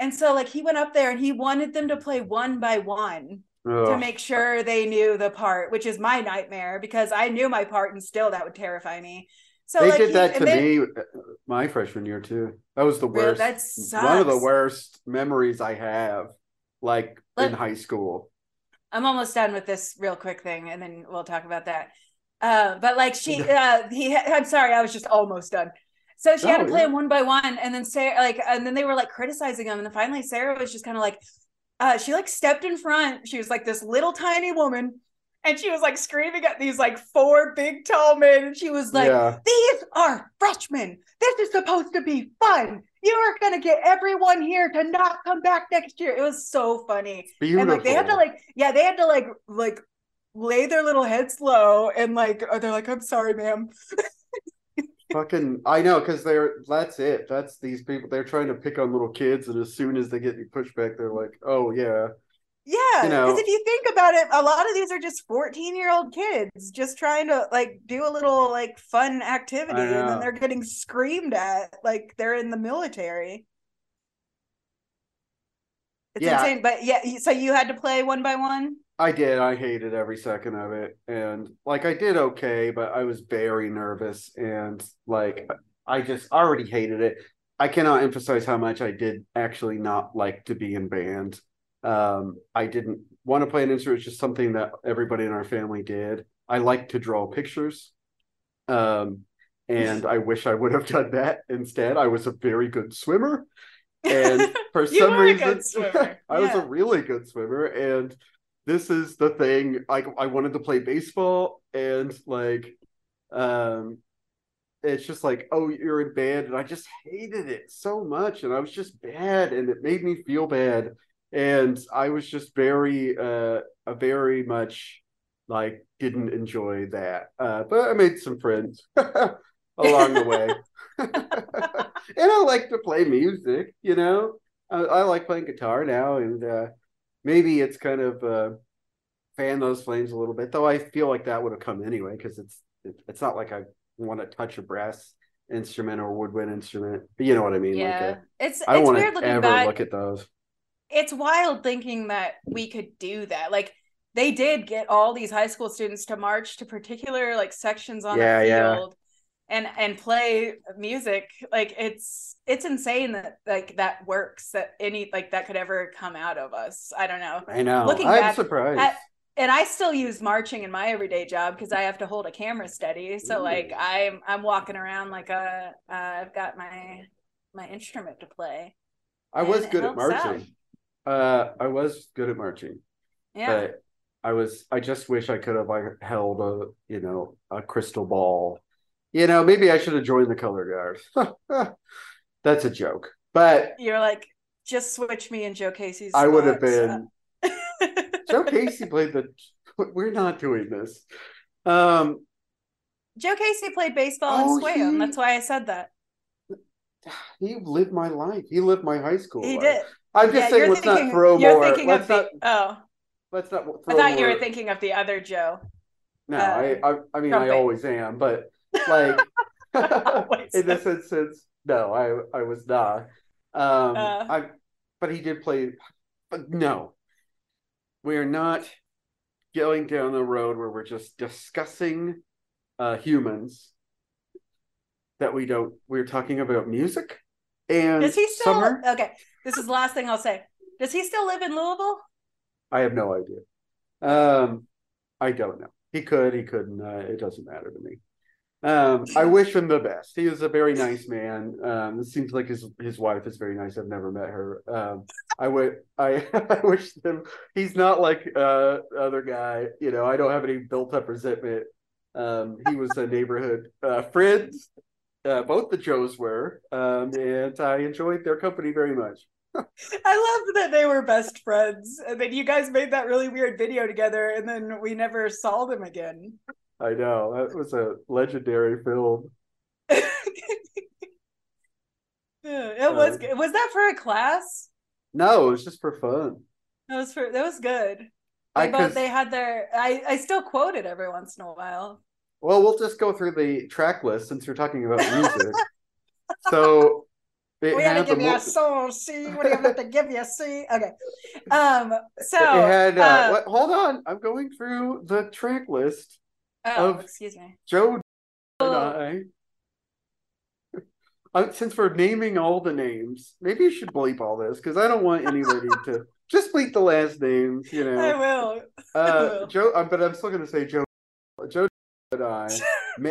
And so like he went up there and he wanted them to play one by one to make sure they knew the part, which is my nightmare because I knew my part and still that would terrify me. So they like did he- that to then- me uh, my freshman year too. That was the Really? worst. That One of the worst memories I have, like in high school. I'm almost done with this real quick thing, and then we'll talk about that. Uh, but like she, uh, he, I'm sorry, I was just almost done. So she had to Oh, play yeah. them one by one, and then Sarah, like, and then they were like criticizing them, and then finally Sarah was just kind of like, uh, she like stepped in front. She was like this little tiny woman, and she was like screaming at these like four big tall men, and she was like, yeah. these are freshmen. This is supposed to be fun. You are gonna get everyone here to not come back next year. It was so funny Beautiful. and like they had to like yeah they had to like like lay their little heads low and like oh, they're like i'm sorry ma'am Fucking, I know, because they're that's it. That's these people. They're trying to pick on little kids, and as soon as they get any pushback, they're like, "Oh yeah, yeah You because know- if you think about it a lot of these are just 14 year old kids just trying to like do a little like fun activity and then they're getting screamed at like they're in the military it's Yeah. insane but yeah so you had to play one by one I did. I hated every second of it. And like I did okay, but I was very nervous and like I just already hated it. I cannot emphasize how much I did actually not like to be in band. Um, I didn't want to play an instrument, it's just something that everybody in our family did. I like to draw pictures. Um, and I wish I would have done that instead. I was a very good swimmer. And for some reason, I was a really good swimmer. And this is the thing. Like I wanted to play baseball, and like, um, it's just like, oh, you're in band, and I just hated it so much, and I was just bad, and it made me feel bad, and I was just very, uh, very much like didn't enjoy that. Uh, but I made some friends along the way, and I like to play music. You know, I, I like playing guitar now, and uh, maybe it's kind of uh, fan those flames a little bit. Though I feel like that would have come anyway because it's it, it's not like I want to touch a brass instrument or woodwind instrument. But you know what I mean? yeah Like uh, it's I don't it's want weird to looking ever back look at those. it's wild thinking that we could do that. Like they did get all these high school students to march to particular like sections on Yeah, a yeah. And and play music. Like it's it's insane that like that works that any like that could ever come out of us. I don't know. I know. Looking I'm back surprised. at- And I still use marching in my everyday job because I have to hold a camera steady. So Ooh. like I'm I'm walking around like a uh, I've got my my instrument to play. I was good at helps out. marching. Uh, I was good at marching. Yeah. but I was I just wish I could have like held a you know a crystal ball. You know, maybe I should have joined the color guard. That's a joke. But You're like just switch me and Joe Casey's. I would have been. Joe Casey played the. We're not doing this. Um, Joe Casey played baseball Oh, in Swam. he- That's why I said that. he lived my life. He lived my high school. He life. did. I'm just Yeah, saying, let's not thinking- throw you're more. thinking of not. the. Oh, Let's not. I thought you were thinking of the other Joe. No, uh, I, I. I mean, I always am, but like in this instance, no, I, I was not. Um, Uh. I, but he did play. But no, we are not going down the road where we're just discussing uh, humans that we don't. We're talking about music and Does he still? summer. Okay, this is the last thing I'll say. Does he still live in Louisville? I have no idea. Um, I don't know. He could, he couldn't. Uh, it doesn't matter to me. Um, I wish him the best. He is a very nice man. Um, it seems like his his wife is very nice. I've never met her. Um, I would, I, I wish him. He's not like uh other guy. You know, I don't have any built up resentment. Um, he was a neighborhood uh, friend. Uh, both the Joes were, um, and I enjoyed their company very much. I loved that they were best friends, and then you guys made that really weird video together, and then we never saw them again. I know that was a legendary film. It was. Uh, good. Was that for a class? No, it was just for fun. That was for. That was good. I They both. They had their. I. I still quote it every once in a while. well, we'll just go through the track list since we're talking about music. so it we had the give you a soul, see? What do you have to give you, see? Okay. Um. So. it had uh, uh, what, hold on, I'm going through the track list. Oh, of- excuse me. Joe and. I. Uh, since we're naming all the names, maybe you should bleep all this because I don't want anybody to just bleep the last names. You know, I will. Uh, will. Joe, uh, but I'm still going to say Joe. Joe and I ma-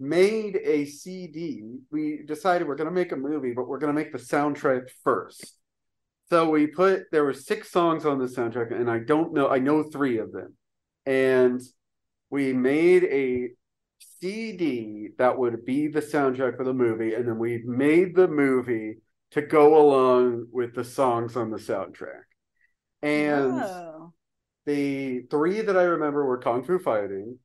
made a CD. We decided we're going to make a movie, but we're going to make the soundtrack first. So we put there were six songs on the soundtrack, and I don't know. I know three of them, and we made a CD that would be the soundtrack for the movie, and then we made the movie to go along with the songs on the soundtrack. And Oh. the three that I remember were Kung Fu Fighting.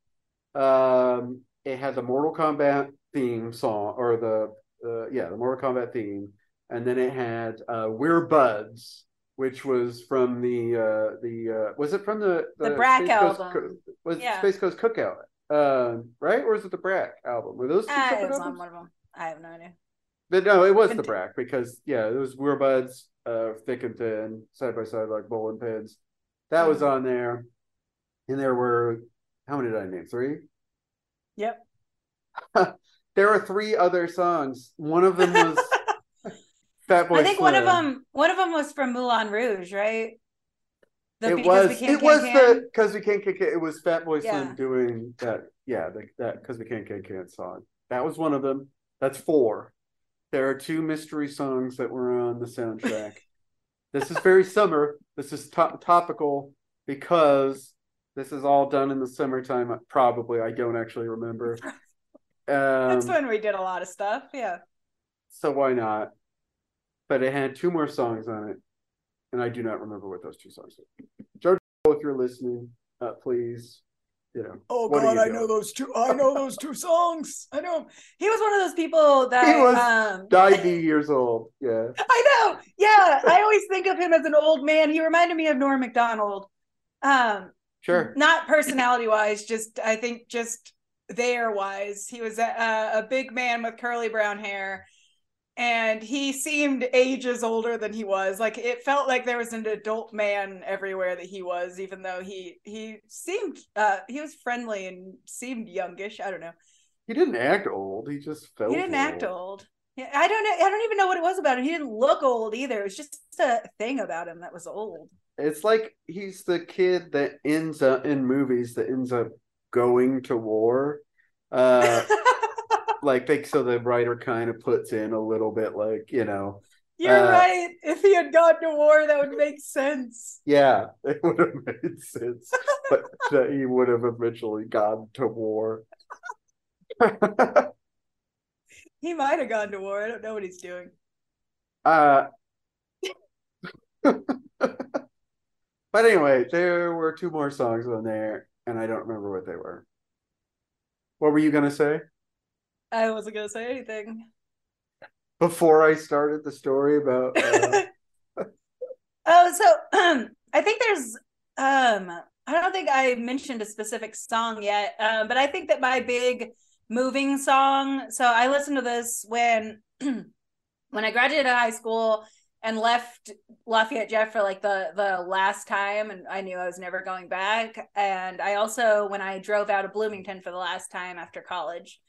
Um, it had the Mortal Kombat theme song, or the uh, yeah, the Mortal Kombat theme, and then it had uh, We're Buds, which was from the uh, the uh, was it from the The Brak Space album. Was it Yeah. Space Coast Cookout, um, right? Or was it the Brak album? Were those two Ah, it was on one of them. I have no idea. But no, it was the Brak because yeah, it was We're Buds, uh, thick and thin, side by side like bowling pins. That was Mhm. on there, and there were how many did I name? Three. Yep. There are three other songs. One of them was Fat Boy I think one of them. One of them was from Moulin Rouge, right? The it was. We Can't It was Can the because we can't kick it. It was Fatboy Slim Yeah. doing that. Yeah, the, that because we can't kick it song. That was one of them. That's four. There are two mystery songs that were on the soundtrack. this is very summer. This is to- topical because this is all done in the summertime. Probably, I don't actually remember. That's Um, when we did a lot of stuff. Yeah. so why not? But it had two more songs on it, and I do not remember what those two songs were. Joe, if you're listening, uh, please, you know. Oh God, I doing? know those two. I know those two songs. I know. He was one of those people that He was um, 90 years old. Yeah. I know. Yeah, I always think of him as an old man. He reminded me of Norm Macdonald. Um, Sure. not personality wise, just I think just there wise. He was a, a big man with curly brown hair, and he seemed ages older than he was. Like it felt like there was an adult man everywhere that he was, even though he he seemed uh he was friendly and seemed youngish. I don't know. He didn't act old. He just felt He didn't act old. Yeah, I don't know. I don't even know what it was about him. He didn't look old either. It was just a thing about him that was old. It's like he's the kid that ends up in movies that ends up going to war. Uh, like they so the writer kind of puts in a little bit like you know You're Uh, right. If he had gone to war, that would make sense. yeah it would have made sense but that he would have eventually gone to war He might have gone to war. I don't know what he's doing. uh but anyway, there were two more songs on there, and I don't remember what they were. What were you gonna say? I wasn't gonna say anything. Before I started the story about uh... Oh, so um I think there's um I don't think I mentioned a specific song yet, um, but I think that my big moving song. So I listened to this when when I graduated high school and left Lafayette Jeff for like the the last time, and I knew I was never going back. And I also, when I drove out of Bloomington for the last time after college,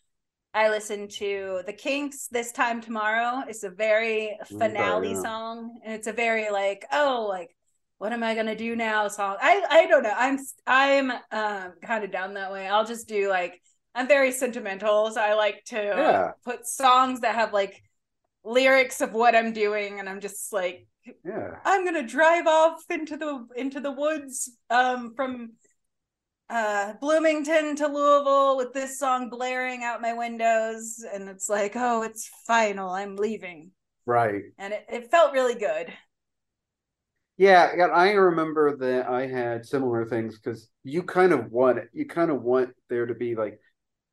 I listened to The Kinks "This Time Tomorrow." It's a very finale yeah. song, and it's a very like oh like what am I gonna do now song. I I don't know. I'm I'm um kind of down that way. I'll just do like I'm very sentimental, so I like to yeah. put songs that have like lyrics of what I'm doing, and I'm just like, yeah, I'm gonna drive off into the into the woods um, from uh, Bloomington to Louisville with this song blaring out my windows, and it's like, oh, it's final, I'm leaving. Right. And it, it felt really good. Yeah, I remember that I had similar things because you kind of want it. You kind of want there to be like,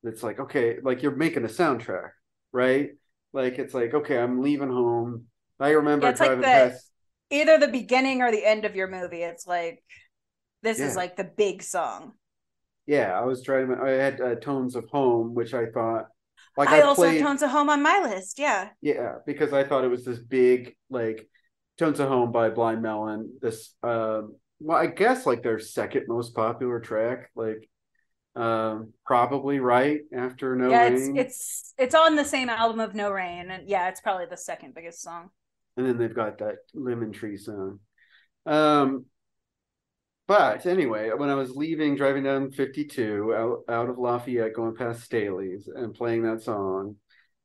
it's like okay, like you're making a soundtrack, right? Like it's like, okay, I'm leaving home. I remember yeah, driving like the, past either the beginning or the end of your movie. It's like this yeah. is like the big song. Yeah, I was trying. I had uh, tones of home, which I thought. Like I, I also played, have tones of home on my list. Yeah. Yeah, because I thought it was this big like tones of home by Blind Melon. This, um, well, I guess like their second most popular track. Like um probably right after no yeah, rain it's, it's it's on the same album of no rain and yeah it's probably the second biggest song and then they've got that lemon tree song um but anyway when i was leaving driving down 52 out, out of lafayette going past staley's and playing that song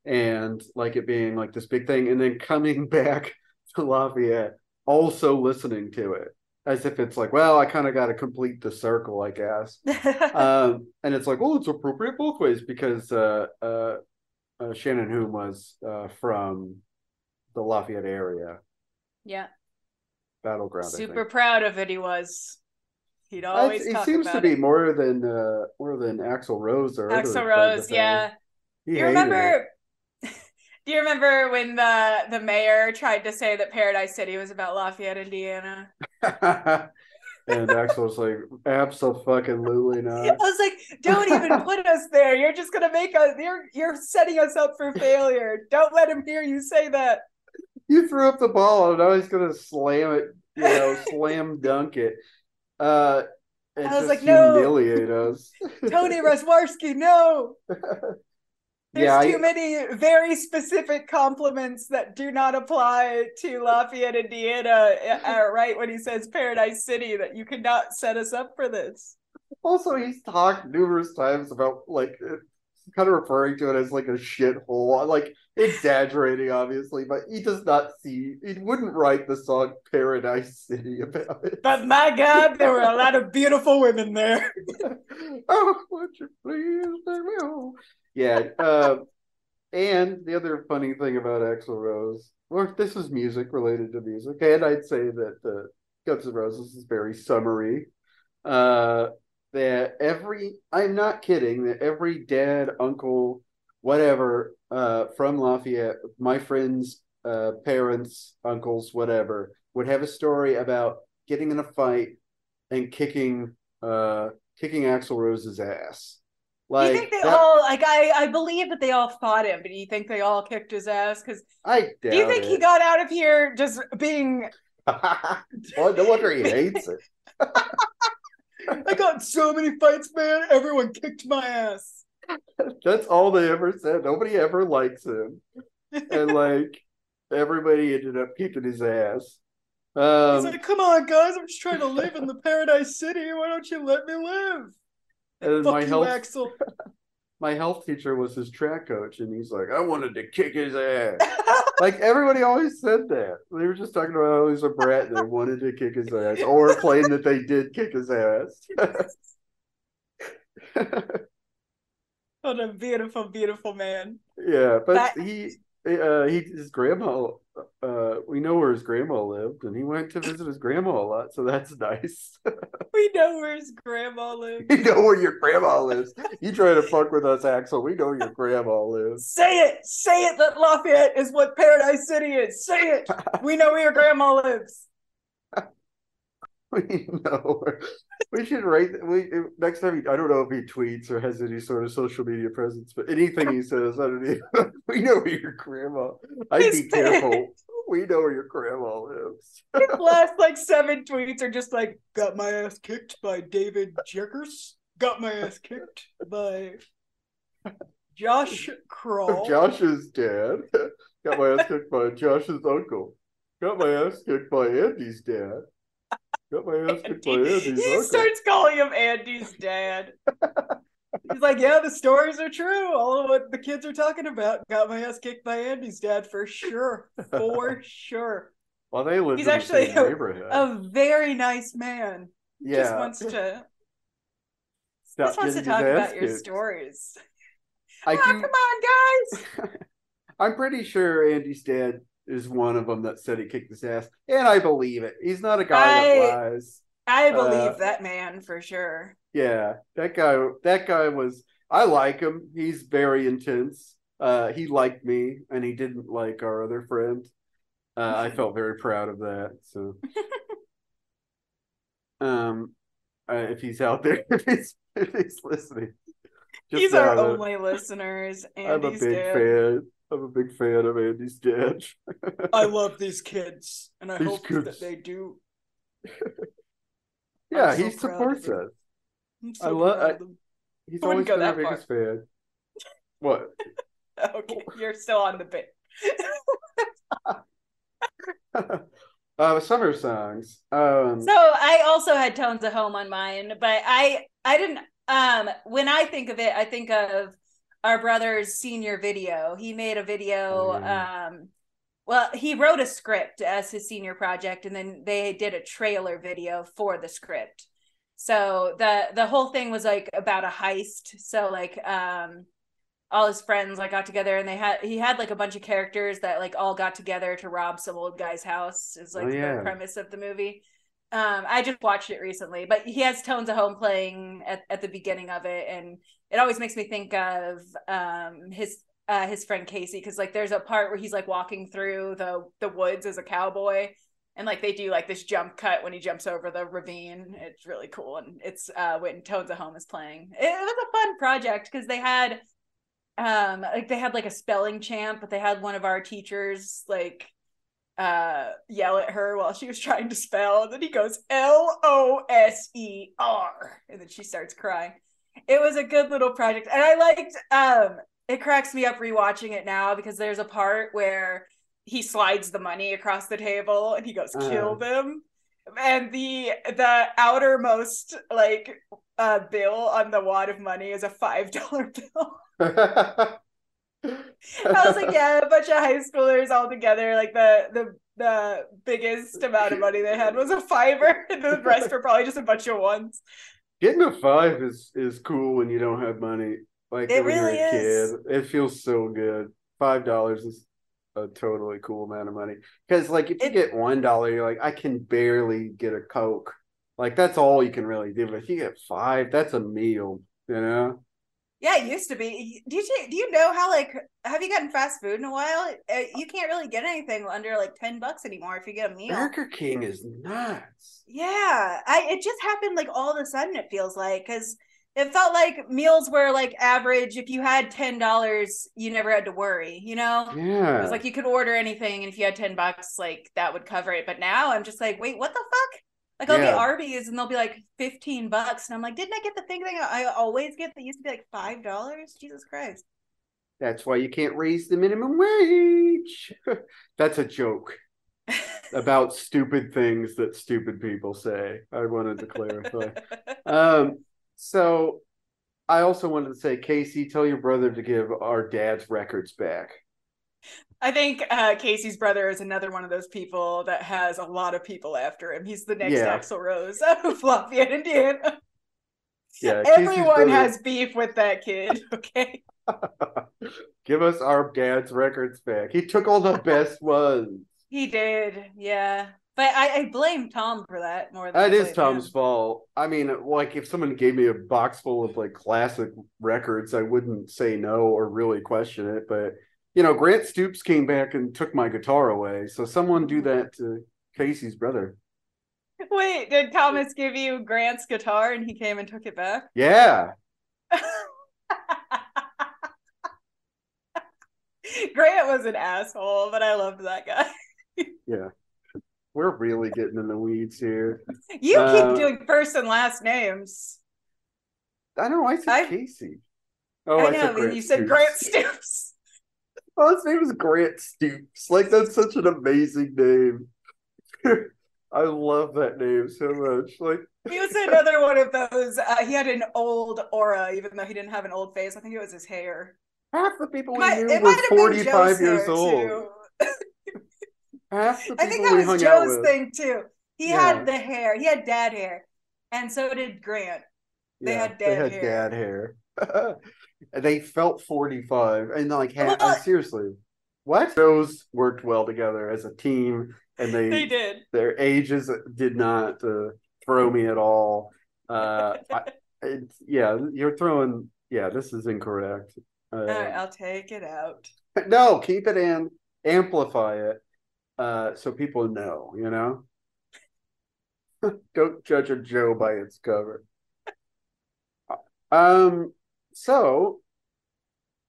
and like it being like this big thing and then coming back to lafayette also listening to it as if it's like, well, I kind of got to complete the circle, I guess. um, and it's like, oh, it's appropriate both ways because uh, uh, uh, Shannon Hoon was uh, from the Lafayette area. Yeah. Battle Ground. Super proud of it. He was. He'd always. he seems to be more than uh, more than Axl Rose or Axl Rose. Yeah. He you remember? Do you remember when the the mayor tried to say that Paradise City was about Lafayette, Indiana? and Axl was like, "Absolutely not." I was like, "Don't even put us there. You're just gonna make us. You're you're setting us up for failure. Don't let him hear you say that." You threw up the ball, and I was gonna slam it. You know, slam dunk it. Uh, I was like, "No, humiliate us." Tony Roswarski, no. There's yeah, too I, many very specific compliments that do not apply to Lafayette, Indiana, uh, right when he says Paradise City, that you cannot set us up for this. Also, he's talked numerous times about like kind of referring to it as like a shithole, like exaggerating, obviously, but he does not see, he wouldn't write the song Paradise City about it. But my God, there were a lot of beautiful women there. oh, would you please let me home? yeah. Uh, and the other funny thing about Axl Rose, or this is music related to music, and I'd say that the Guns N' Roses is very summery. Uh, that every, I'm not kidding, that every dad, uncle, whatever, uh, from Lafayette, my friends, uh, parents, uncles, whatever, would have a story about getting in a fight and kicking, uh, kicking Axl Rose's ass. Like, you think they that, all like I I believe that they all fought him, but do you think they all kicked his ass? Because I do you think it. he got out of here just being? well, no wonder he hates it. I got so many fights, man. Everyone kicked my ass. That's all they ever said. Nobody ever likes him, and like everybody ended up kicking his ass. Um, He's like, "Come on, guys! I'm just trying to live in the Paradise City. Why don't you let me live?" And Fuck my you, health, Axl. My health teacher was his track coach, and he's like, I wanted to kick his ass. like everybody always said that. They were just talking about how he's a brat and they wanted to kick his ass, or claim that they did kick his ass. what a beautiful, beautiful man. Yeah, but that... he uh, he his grandma uh, we know where his grandma lived, and he went to visit his grandma a lot, so that's nice. we know where his grandma lives. you know where your grandma lives. You try to fuck with us, Axl. We know your grandma lives. Say it, say it that Lafayette is what Paradise City is. Say it. We know where your grandma lives. We know. We should write. We next time. He, I don't know if he tweets or has any sort of social media presence, but anything he says I don't underneath, we know where your grandma. I'd be careful. We know where your grandma lives. His last like seven tweets are just like, got my ass kicked by David Jerkers. Got my ass kicked by Josh Kroll. Josh's dad got my ass kicked by Josh's uncle. Got my ass kicked by Andy's dad. Got my ass kicked by Andy. Andy's He uncle. starts calling him Andy's dad. He's like, yeah, the stories are true. All of what the kids are talking about. Got my ass kicked by Andy's dad for sure. For sure. Well, they live He's in actually the same neighborhood. A very nice man. yeah, Just wants to Stop just wants to talk about your kicked. stories. I ah, oh, do. come on, guys. I'm pretty sure Andy's dad is one of them that said he kicked his ass, and I believe it. He's not a guy I- that lies. I believe Uh, that man for sure. Yeah, that guy. That guy was. I like him. He's very intense. Uh, he liked me, and he didn't like our other friend. Uh, I felt very proud of that. So, um, uh, if he's out there, if he's if he's listening, He's our only listeners. I'm a big fan. I'm a big fan of Andy's dad. I love these kids, and I These hope kids. that they do. yeah, I'm so he supports us. I'm I love- I- He's I always go been our biggest fan. What? Okay, you're still on the bit. uh, summer songs. Um, So I also had tones of home on mine, but I I didn't um when I think of it, I think of our brother's senior video. He made a video yeah. um well, he wrote a script as his senior project and then they did a trailer video for the script. So the the whole thing was like about a heist. So like um all his friends like got together and they had he had like a bunch of characters that like all got together to rob some old guy's house is like Oh, yeah. the premise of the movie um i just watched it recently but he has tones of home playing at, at the beginning of it and it always makes me think of um his uh his friend casey because like there's a part where he's like walking through the the woods as a cowboy and like they do like this jump cut when he jumps over the ravine. It's really cool and it's uh when tones of home is playing. It, it was a fun project because they had um like they had like a spelling champ but they had one of our teachers like uh yell at her while she was trying to spell. And then he goes l-o-s-e-r and then she starts crying. It was a good little project. And i liked um it cracks me up rewatching it now because there's a part where he slides the money across the table and he goes Uh. kill them. And the the outermost like uh bill on the wad of money is a five dollar bill I was like, yeah, a bunch of high schoolers all together. Like the the the biggest amount of money they had was a fiver, and the rest were probably just a bunch of ones. Getting a five is is cool when you don't have money. Like It when really you're a is. kid, it feels so good. Five dollars is a totally cool amount of money. Because like if you It- get one dollar, you're like, I can barely get a coke. Like that's all you can really do. But if you get five, that's a meal. You know? Yeah, it used to be. Do you do you know how like have you gotten fast food in a while? Uh, You can't really get anything under like ten bucks anymore if you get a meal. Burger King is nuts. Yeah, I it just happened like all of a sudden. It feels like because it felt like meals were like average. If you had ten dollars, you never had to worry. You know. Yeah. It was like you could order anything, and if you had ten bucks, like that would cover it. But now I'm just like, wait, what the fuck? Like I'll get Arby's, and they'll be like fifteen bucks, and I'm like, didn't I get the thing that I always get that used to be like five dollars? Jesus Christ! That's why you can't raise the minimum wage. That's a joke about stupid things that stupid people say. I wanted to clarify. Um, so I also wanted to say, Casey, tell your brother to give our dad's records back. I think uh, Casey's brother is another one of those people that has a lot of people after him. He's the next Yeah. Axl Rose of Lafayette, Indiana. Yeah, Everyone brother- has beef with that kid. Okay. Give us our dad's records back. He took all the best ones. He did, yeah. But I, I blame Tom for that more than That is Tom's him. fault. I mean, like if someone gave me a box full of like classic records, I wouldn't say no or really question it. But you know, Grant Stoops came back and took my guitar away. So someone do that to Casey's brother. Wait, did Thomas give you Grant's guitar and he came and took it back? Yeah. Grant was an asshole, but I loved that guy. Yeah. We're really getting in the weeds here. You Uh, keep doing first and last names. I know I said I- Casey. Oh, I I, know, said Grant you said Stoops. Grant Stoops. Oh, his name is Grant Stoops. Like that's such an amazing name. I love that name so much. Like He was another one of those. Uh, he had an old aura, even though he didn't have an old face. I think it was his hair. half the people we might, knew were might have been 45 years old. Half the people I think that was Joe's thing too. He Yeah. had the hair. He had dad hair, and so did Grant. They had they had hair. dad hair. They felt 45 and like ha- Well, seriously. What? Those worked well together as a team and they, They did. their ages did not uh, throw me at all. Uh I, it's, yeah, you're throwing yeah, this is incorrect. Uh, All right, I'll take it out. no, keep it in, amplify it, uh, so people know, you know? Don't judge a Joe by its cover. Um, so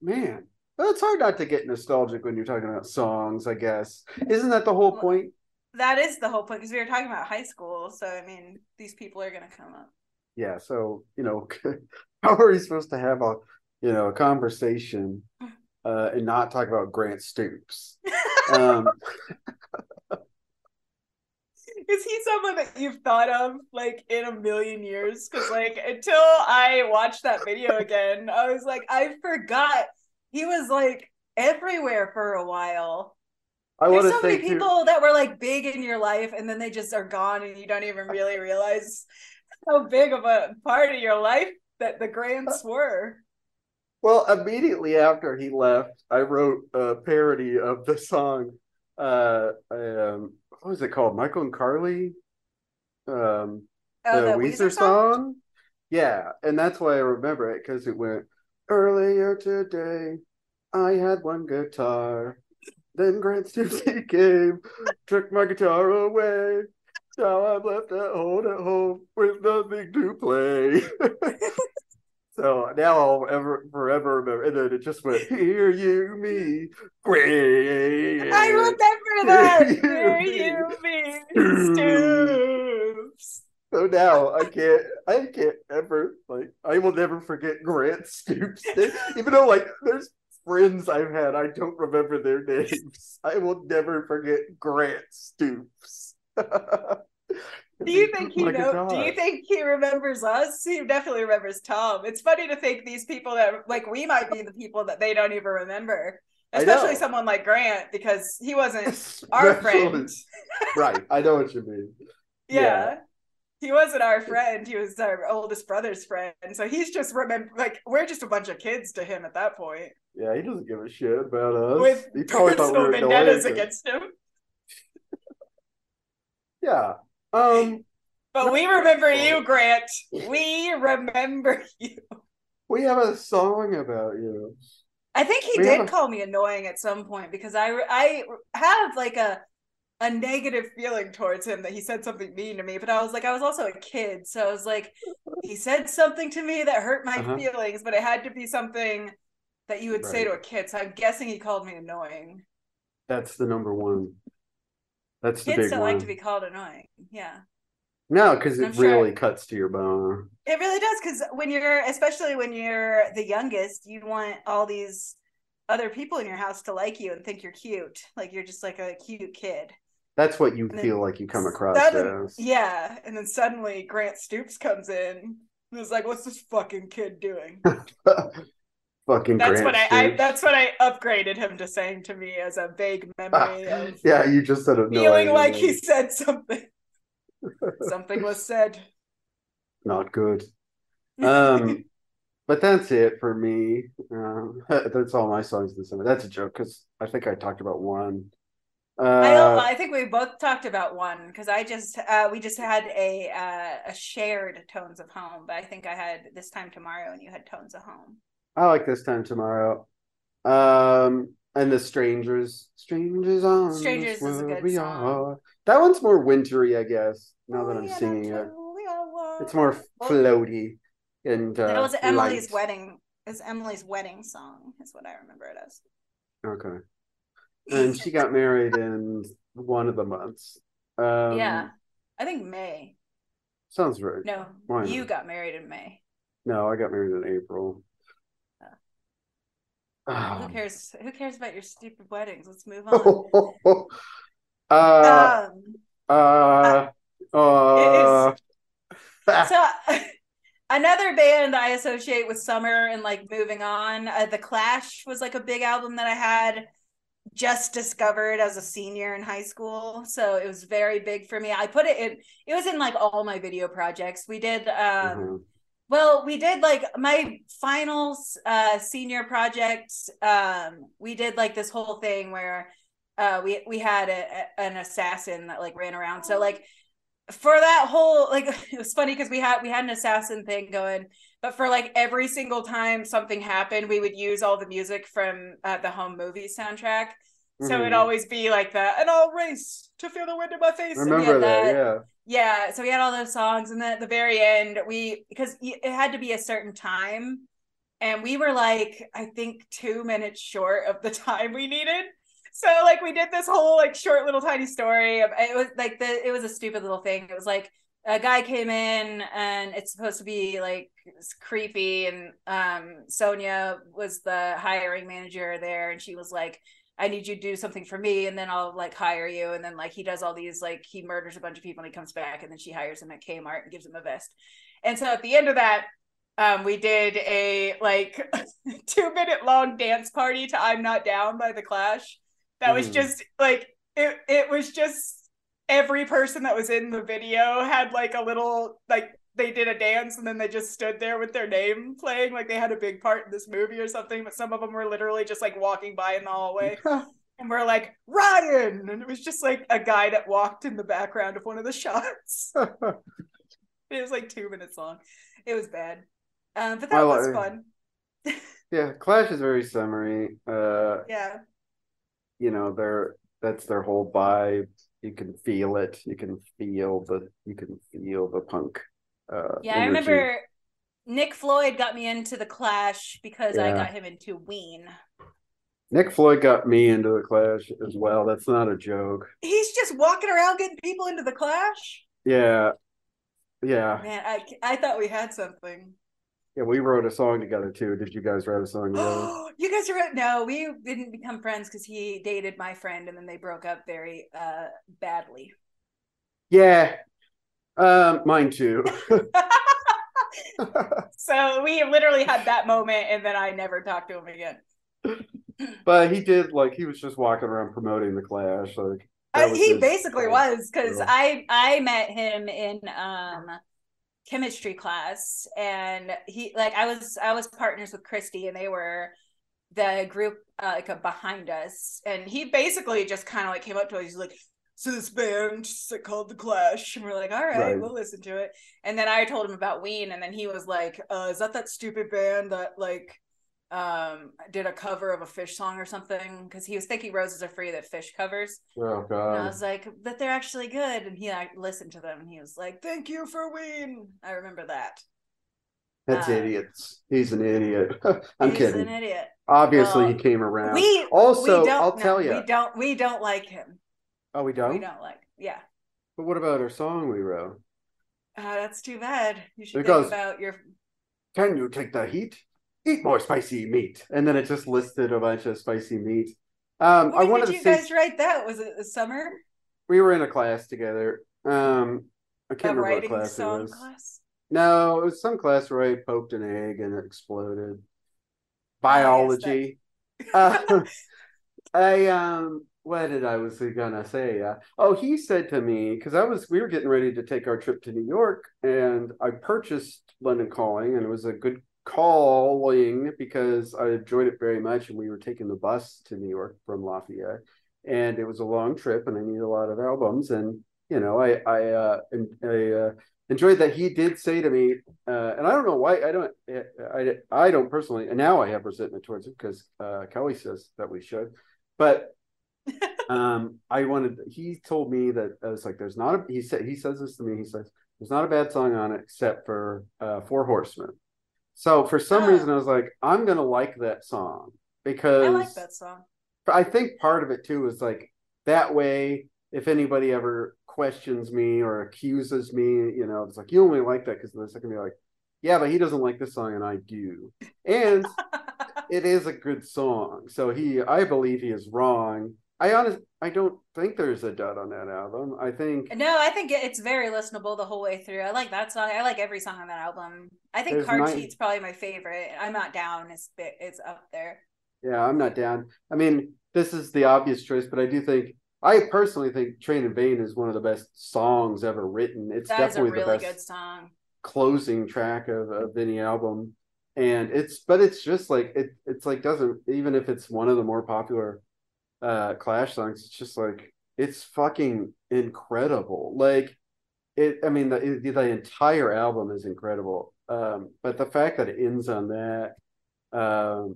man, it's hard not to get nostalgic when you're talking about songs, I guess. Isn't that the whole Well, point? That is the whole point because we were talking about high school. So I mean, these people are gonna come up. Yeah, so you know, how are we supposed to have a you know a conversation uh and not talk about Grant Stoops? Um Is he someone that you've thought of like in a million years? Because like until I watched that video again, I was like, I forgot he was like everywhere for a while. I There's so many say too, people that were like big in your life and then they just are gone and you don't even really realize how big of a part of your life that the Grants were. Well, immediately after he left, I wrote a parody of the song. Uh, um, what was it called? Mykel and Carli, um, Oh, the the Weezer, song? Yeah, and that's why I remember it because it went earlier today. I had one guitar, then Grant Stoops came, took my guitar away. Now I'm left at home at home with nothing to play. So now I'll ever forever remember. And then it just went, hear you me, great. That. You Stoops. So now I can't, I can't ever like, I will never forget Grant Stoops. Even though like there's friends I've had, I don't remember their names. I will never forget Grant Stoops. Do you think he My know? Do you think he remembers us? He definitely remembers Tom. It's funny to think these people that like we might be the people that they don't even remember. Especially someone like Grant because he wasn't our friend. right? I know what you mean. Yeah. Yeah. He wasn't our friend. He was our oldest brother's friend. So he's just remember like we're just a bunch of kids to him at that point. Yeah, he doesn't give a shit about us. With he probably thought we were vendettas against him. Yeah. Um, But we remember you, Grant. We remember you. we have a song about you. I think he We did a- call me annoying at some point because I I have like a a negative feeling towards him that he said something mean to me, but I was like I was also a kid, so I was like he said something to me that hurt my Uh-huh. feelings, but it had to be something that you would say to a kid. So I'm guessing he called me annoying. That's the number one. That's the Kids don't one. like to be called annoying. Yeah. No, because it sure- really cuts to your bone. It really does because when you're, especially when you're the youngest, you want all these other people in your house to like you and think you're cute. Like you're just like a cute kid. That's what you And feel like you come across Sudden- as. yeah, and then suddenly Grant Stoops comes in and is like, "What's this fucking kid doing?" Fucking That's Grant what I, I. That's what I upgraded him to saying to me as a vague memory of yeah, you just said feeling like he said something. Something was said. not good. Um, but that's it for me. Um, that's all my songs this summer. That's a joke because I think I talked about one. I Uh, I think we both talked about one because I just uh we just had a uh a shared tones of home, but I think I had this time tomorrow and you had tones of home. I like this time tomorrow. Um, and the strangers, strangers on Strangers is a good we song. are. That one's more wintry, I guess. Now that I'm singing it, what we all want. it's more floaty and uh, That was Emily's light. wedding. It's Emily's wedding song, is what I remember it as. Okay. And she got married in one of the months. Um, yeah, I think May. sounds right. No, Why you not? got married in May. No, I got married in April. Who Um, cares? Who cares about your stupid weddings? Let's move on. uh, um, uh, uh, so another band I associate with summer and like moving on. Uh, the Clash was like a big album that I had just discovered as a senior in high school, so it was very big for me. I put it in. It was in like all my video projects. We did. um Mhm. Well, we did like my final uh senior project. Um, we did like this whole thing where uh we we had a, a- an assassin that like ran around. So like for that whole like it was funny because we had we had an assassin thing going, but for like every single time something happened, we would use all the music from uh, the home movie soundtrack. So it'd Mhm. always be like that, and I'll race to feel the wind in my face. Remember had that, yeah. yeah so we had all those songs and then at the very end we because it had to be a certain time and we were like i think two minutes short of the time we needed so like we did this whole like short little tiny story of it was like the it was a stupid little thing it was like a guy came in and it's supposed to be like creepy and um sonia was the hiring manager there and she was like I need you to do something for me and then I'll like hire you. And then like he does all these like he murders a bunch of people and he comes back and then she hires him at Kmart and gives him a vest. And so at the end of that, um, we did a like two minute long dance party to I'm Not Down by the Clash. That was Mhm. just like it it was just every person that was in the video had like a little like they did a dance and then they just stood there with their name playing like they had a big part in this movie or something but some of them were literally just like walking by in the hallway and we're like Ryan! And it was just like a guy that walked in the background of one of the shots. It was like two minutes long. It was bad. Um, but that was fun. yeah, Clash is very summery. Uh, yeah you know, they're that's their whole vibe. You can feel it. You can feel the you can feel the punk. Uh, yeah i remember nick floyd got me into the clash because i got him into ween Nick Floyd got me into the Clash as well. That's not a joke. he's just walking around getting people into the clash Yeah, yeah, man i, I thought we had something yeah. We wrote a song together too. Did you guys write a song together? you guys wrote no we didn't become friends because he dated my friend and then they broke up very uh badly yeah, um, mine too. so we literally had that moment and then i never talked to him again but he did like he was just walking around promoting the Clash. Like Uh, he basically was because deal. i i met him in um chemistry class and he like i was i was partners with christy and they were the group uh, like uh, behind us. And he basically just kind of like came up to us he's like so this band like called the clash? And we're like all right, Right. we'll listen to it. And then i told him about ween and then he was like uh is that that stupid band that like um did a cover of a Phish song or something because he was thinking roses are free that Phish covers Oh and I was like, but they're actually good. And he like listened to them and he was like, Thank you for Ween. I remember that. That's uh, idiots. He's an idiot. I'm He's kidding. an idiot. Obviously, Well, he came around. We also, we don't I'll no, tell you. We don't we don't like him. Oh, we don't. We don't like yeah. But what about our song we wrote? Uh, that's too bad. You should It think about your Can you take the heat? Eat more spicy meat. And then it just listed a bunch of spicy meat. Um, I when wanted did to you say guys write that? Was it the summer we were in a class together. Um, I can't remember what class it was. class? No, it was some class where I poked an egg and it exploded. Biology. uh, I um, what did I was gonna say? Uh, oh, he said to me because I was we were getting ready to take our trip to New York, and I purchased London Calling, and it was a good calling because I enjoyed it very much, and we were taking the bus to New York from Lafayette, and it was a long trip, and I needed a lot of albums, and you know, I I uh, I uh, enjoyed that he did say to me, uh, and I don't know why I don't I I don't personally, and now I have resentment towards it because uh, Kelly says that we should, but um, I wanted. He told me that I was like, "There's not a." He said he says this to me. He says, "There's not a bad song on it except for uh, Four Horsemen." So for some Oh. reason, I was like, "I'm gonna like that song because I like that song. I think part of it too is like that way. If anybody ever questions me or accuses me, you know, it's like you only like that because this. I can be like, "Yeah, but he doesn't like this song, and I do." And it is a good song. So he, I believe he is wrong. I honest, I don't think there's a dud on that album. I think No, I think it's very listenable the whole way through. I like that song. I like every song on that album. I think There's Card nine- Sheet's probably my favorite. I'm not down. It's bit. It's up there. Yeah, I'm not down. I mean, this is the obvious choice, but I do think I personally think Train in Vain is one of the best songs ever written. It's That a definitely really the best good song. closing track of, of any album. And it's but it's just like it it's like doesn't even if it's one of the more popular uh Clash songs, it's just like it's fucking incredible. Like it I mean the the entire album is incredible. Um but the fact that it ends on that um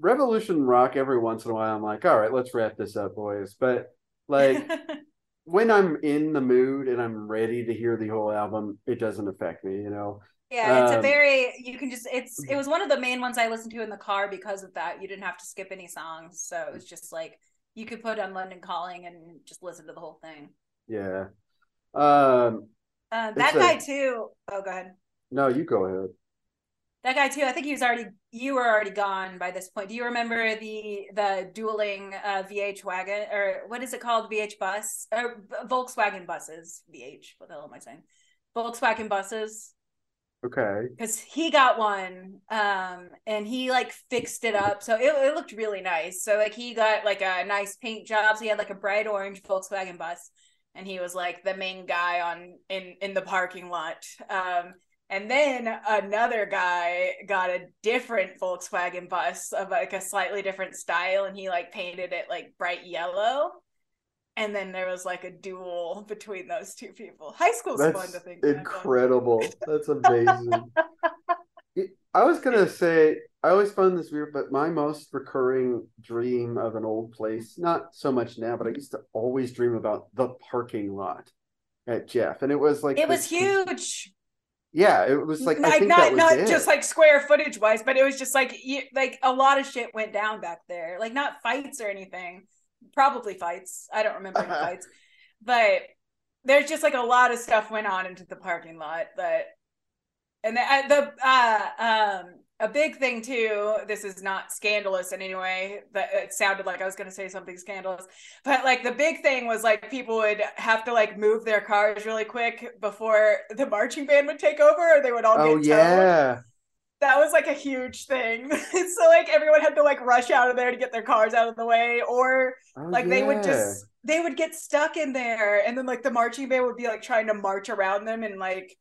Revolution Rock every once in a while I'm like, all right, let's wrap this up, boys. But like when I'm in the mood and I'm ready to hear the whole album, it doesn't affect me, you know. Yeah, it's a Um, very. You can just. It's. It was one of the main ones I listened to in the car because of that. You didn't have to skip any songs, so it was just like you could put on London Calling and just listen to the whole thing. Yeah. Um, Uh, that a- guy too. Oh, go ahead. no, you go ahead. That guy too. I think he was already. You were already gone by this point. Do you remember the the dueling uh, VH wagon or what is it called? VH bus or Volkswagen buses? VH. What the hell am I saying? Volkswagen buses. Okay. because he got one um and he like fixed it up. So it, it looked really nice. So like he got like a nice paint job. So he had like a bright orange volkswagen bus and he was like the main guy on in in the parking lot. Um and then another guy got a different volkswagen bus of like a slightly different style and he like painted it like bright yellow and then there was like a duel between those two people high school's fun to think incredible. That's amazing. I was gonna say I always found this weird, but my most recurring dream of an old place, not so much now, but I used to always dream about the parking lot at Jeff, and it was like it was huge Yeah, it was like I like think not that was not it. just like square footage wise but it was just like you, like a lot of shit went down back there like not fights or anything probably fights. I don't remember any fights. But there's just like a lot of stuff went on into the parking lot that and the, uh, the uh um a big thing too this is not scandalous in any way but it sounded like i was going to say something scandalous but like the big thing was like people would have to like move their cars really quick before the marching band would take over or they would all Oh get towed yeah. That was like a huge thing so like everyone had to like rush out of there to get their cars out of the way or Oh, like they would just they would get stuck in there and then like the marching band would be like trying to march around them and like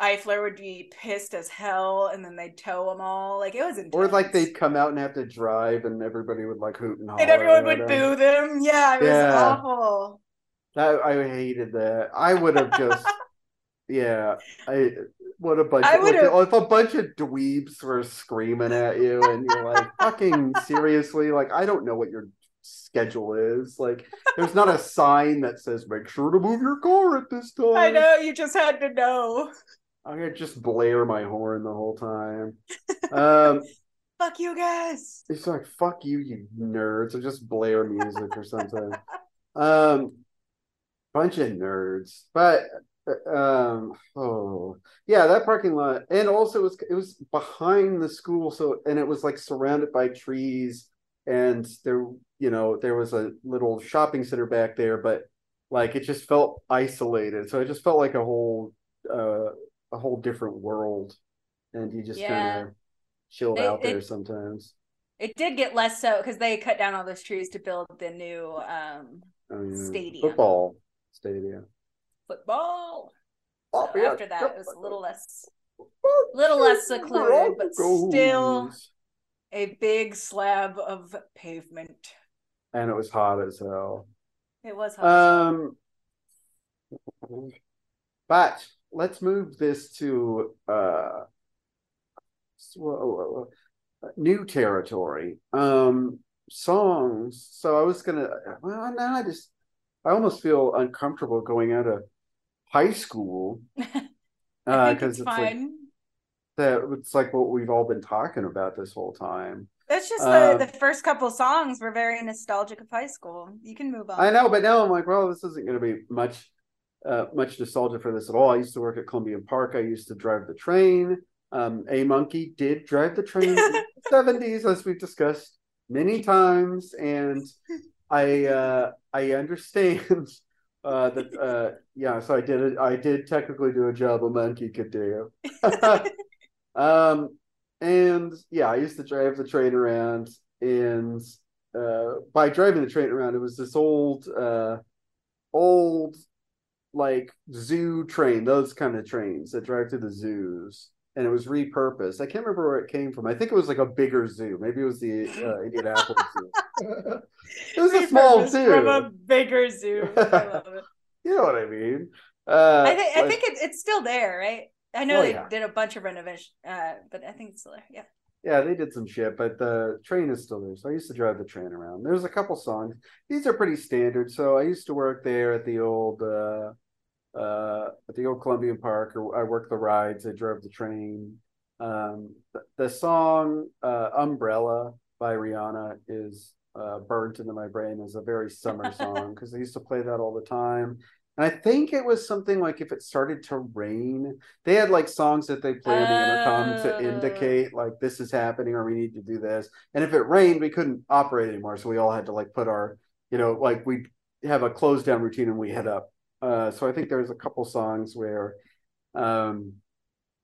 Eifler would be pissed as hell and then they'd tow them all like it was intense. Or like they'd come out and have to drive, and everybody would like hoot and holler. and everyone would boo them yeah it was awful That I hated that. I would have just, yeah. I what a bunch. Of, like, if a bunch of dweebs were screaming at you, and you're like, fucking seriously, like I don't know what your schedule is. Like, there's not a sign that says make sure to move your car at this time. I know you just had to know I'm gonna just blare my horn the whole time. Um, fuck you guys it's like fuck you, you nerds, or just blare music or something. Um, bunch of nerds, but um, oh yeah, that parking lot, and also it was it was behind the school, so and it was like surrounded by trees, and there you know there was a little shopping center back there, but like it just felt isolated, so it just felt like a whole uh a whole different world, and you just Yeah. kind of chilled They- out there sometimes. it did get less so because they cut down all those trees to build the new um mean, Stadium. football stadium. Football Oh, So after that, it was a little less, little less secluded, but still- a big slab of pavement. and it was hot as hell. It was hot. Um, but let's move this to uh, new territory. Um, songs. So I was gonna. Well, now I just. I almost feel uncomfortable going out of high school because uh, it's, it's like that. It's like what we've all been talking about this whole time. That's just Uh, the the first couple songs were very nostalgic of high school. You can move on. I know, but now I'm like, well, this isn't going to be much, uh, much nostalgia for this at all. I used to work at Columbian Park. I used to drive the train. Um, a monkey did drive the train in the seventies, as we've discussed many times, and I uh, I understand uh, that. Uh, yeah, so I did it. I did technically do a job a monkey could do. um, and yeah, I used to drive the train around, and uh, by driving the train around, it was this old, uh, old, like zoo train, those kind of trains that drive to the zoos, and it was repurposed. I can't remember where it came from. I think it was like a bigger zoo. Maybe it was the uh, Indianapolis zoo. it was a small zoo. from a bigger zoo. I love it. You know what I mean? Uh, I think I think it, it's still there, right? I know Oh, they yeah. did a bunch of renovation, uh, but I think it's still there. Yeah. Yeah, they did some shit, but the train is still there. So I used to drive the train around. There's a couple songs. These are pretty standard. So I used to work there at the old uh uh at the old Columbian Park or I worked the rides, I drove the train. Um the, the song uh Umbrella by Rihanna is uh burnt into my brain as a very summer song because I used to play that all the time. And I think it was something like if it started to rain, they had like songs that they play on the intercom to Oh. indicate like this is happening or we need to do this. And if it rained, we couldn't operate anymore, so we all had to like put our, you know, like we have a close down routine and we head up. Uh, so I think there's a couple songs where, um,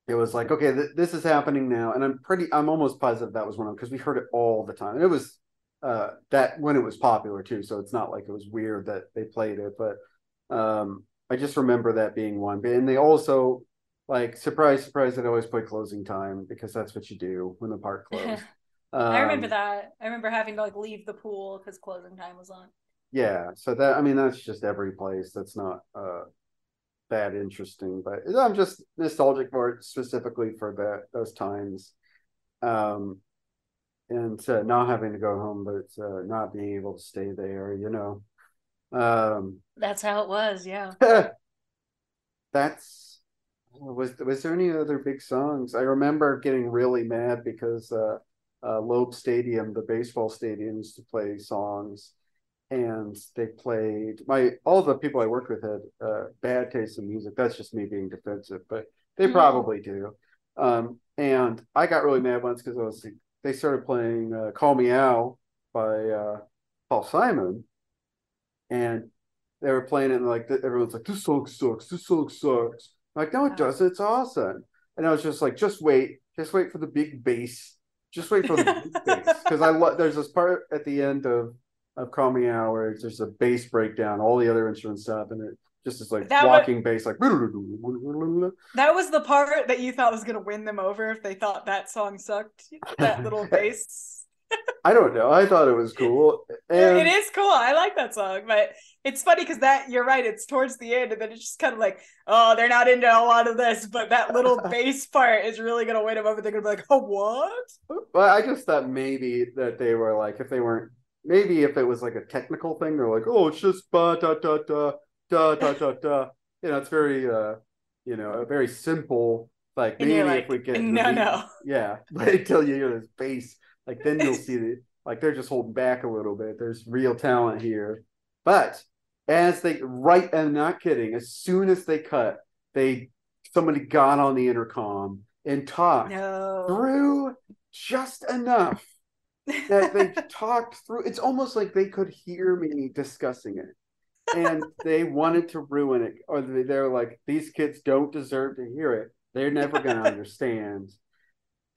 it was like okay, th- this is happening now, and I'm pretty, I'm almost positive that was one of them because we heard it all the time. And it was uh that when it was popular too, so it's not like it was weird that they played it, but um, I just remember that being one. And they also like surprise, surprise, they'd always play closing time because that's what you do when the park closed. I remember Um, that. I remember having to like leave the pool because closing time was on. Yeah, so that I mean that's just every place. That's not uh that interesting, but I'm just nostalgic for it specifically for that those times. Um and uh, not having to go home, but uh, not being able to stay there, you know. Um That's how it was. Yeah. that's was was there any other big songs? I remember getting really mad because uh, uh, Loeb Stadium, the baseball stadium, used to play songs, and they played my all the people I worked with had uh, bad taste in music. That's just me being defensive, but they Mhm. probably do. Um, and I got really mad once because I was they started playing uh, "Call Me Al" by uh, Paul Simon, and they were playing it and like everyone's like this song sucks. This song sucks. I'm like no it doesn't. It's awesome. And i was just like just wait. Just wait for the big bass. Just wait for the big bass. Because i love there's this part at the end of of call me Al where it's just a bass breakdown all the other instruments stop and it just is like That wa- walking bass like That was the part that you thought was gonna win them over if they thought that song sucked. That little bass. i don't know i thought it was cool and it is cool. I like that song, but it's funny because that you're right. It's towards the end, and then it's just kind of like, oh, they're not into a lot of this, but that little bass part is really gonna win them over. They're gonna be like, oh, what? Well, I just thought maybe that they were like, if they weren't, maybe if it was like a technical thing, they're like, oh, it's just ba da da da da da da da. You know, it's very, uh, you know, a very simple. Like And maybe you're if we get no, the- no. yeah, but until you hear this bass, like then you'll see that like they're just holding back a little bit. There's real talent here, but as they right, and not kidding, as soon as they cut, they somebody got on the intercom and talked No. through just enough that they talked through. It's almost like they could hear me discussing it, and they wanted to ruin it, or they- they're like, "These kids don't deserve to hear it. They're never going to understand."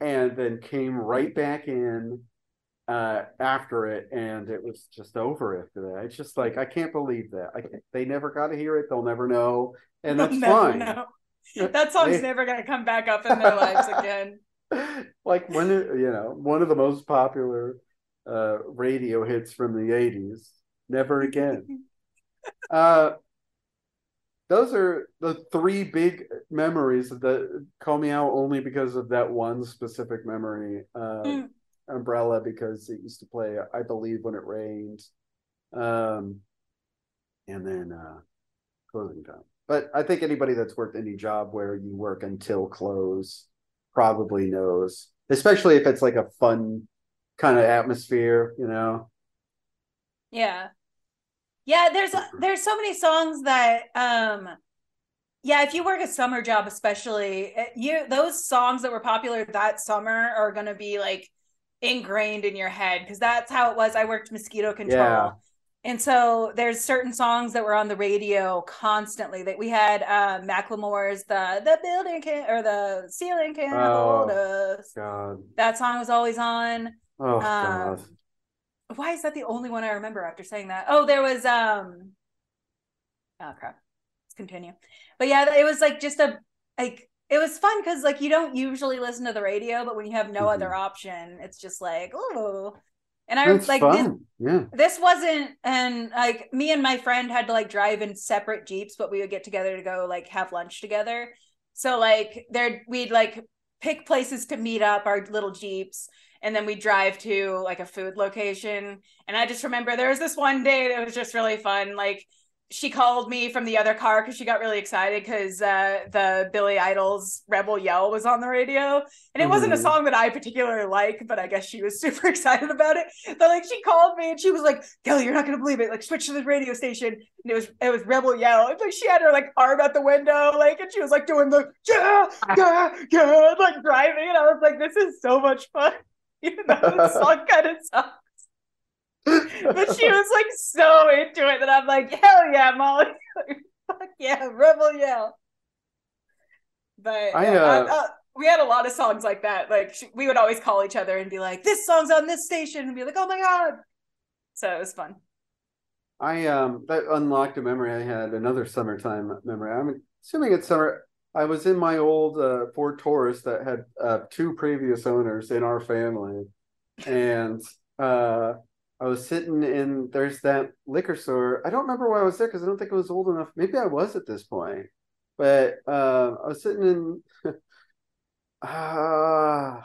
And then came right back in uh, after it, and it was just over after that. It's just like I can't believe that. I can't, they never got to hear it. They'll never know, and that's fine. know. That song's They- never gonna come back up in their lives again. like one of you know one of the most popular uh, radio hits from the 80s. Never again. uh, those are the three big memories that call me Al only because of that one specific memory. Uh, mm. Umbrella, because it used to play, I believe, when it rained. Um, and then uh, closing time. But I think anybody that's worked any job where you work until close probably knows, especially if it's like a fun kind of atmosphere, you know. Yeah. Yeah, there's there's so many songs that um yeah, if you work a summer job especially, eh, you those songs that were popular that summer are going to be like ingrained in your head because that's how it was. I worked mosquito control. Yeah. And so there's certain songs that were on the radio constantly that we had uh Macklemore's the the building can or the ceiling can't oh, hold us. God. That song was always on. Oh um, God. Why is that the only one I remember after saying that? Oh, there was um oh crap. Let's continue. But yeah, it was like just a like it was fun because like you don't usually listen to the radio, but when you have no mm-hmm. other option, it's just like, oh and I was like, this, yeah. this wasn't, and like me and my friend had to like drive in separate Jeeps, but we would get together to go like have lunch together. So like there, we'd like pick places to meet up our little Jeeps and then we drive to like a food location. And I just remember there was this one day that was just really fun. Like she called me from the other car because she got really excited because uh, the Billy Idol's Rebel Yell was on the radio. And it mm-hmm. wasn't a mm-hmm. song that I particularly like, but I guess she was super excited about it. But like she called me and she was like, Kelly, you're not gonna believe it. Like switch to the radio station. And it was it was Rebel Yell. And like she had her like arm out the window, like and she was like doing the yeah, yeah, yeah, like driving. And I was like, this is so much fun. Even though the song kind of sucks but she was like so into it that I'm like, hell yeah, Molly. Fuck yeah, rebel yell. But I, uh, I, uh, we had a lot of songs like that. Like she, we would always call each other and be like, "This song's on this station," and be like, "Oh my god!" So it was fun. I um that unlocked a memory I had another summertime memory. I'm assuming it's summer. I was in my old uh, Ford Taurus that had uh, two previous owners in our family, and uh, I was sitting in there's that liquor store. I don't remember why I was there because I don't think I was old enough. Maybe I was at this point, but uh, I was sitting in. Ah, uh,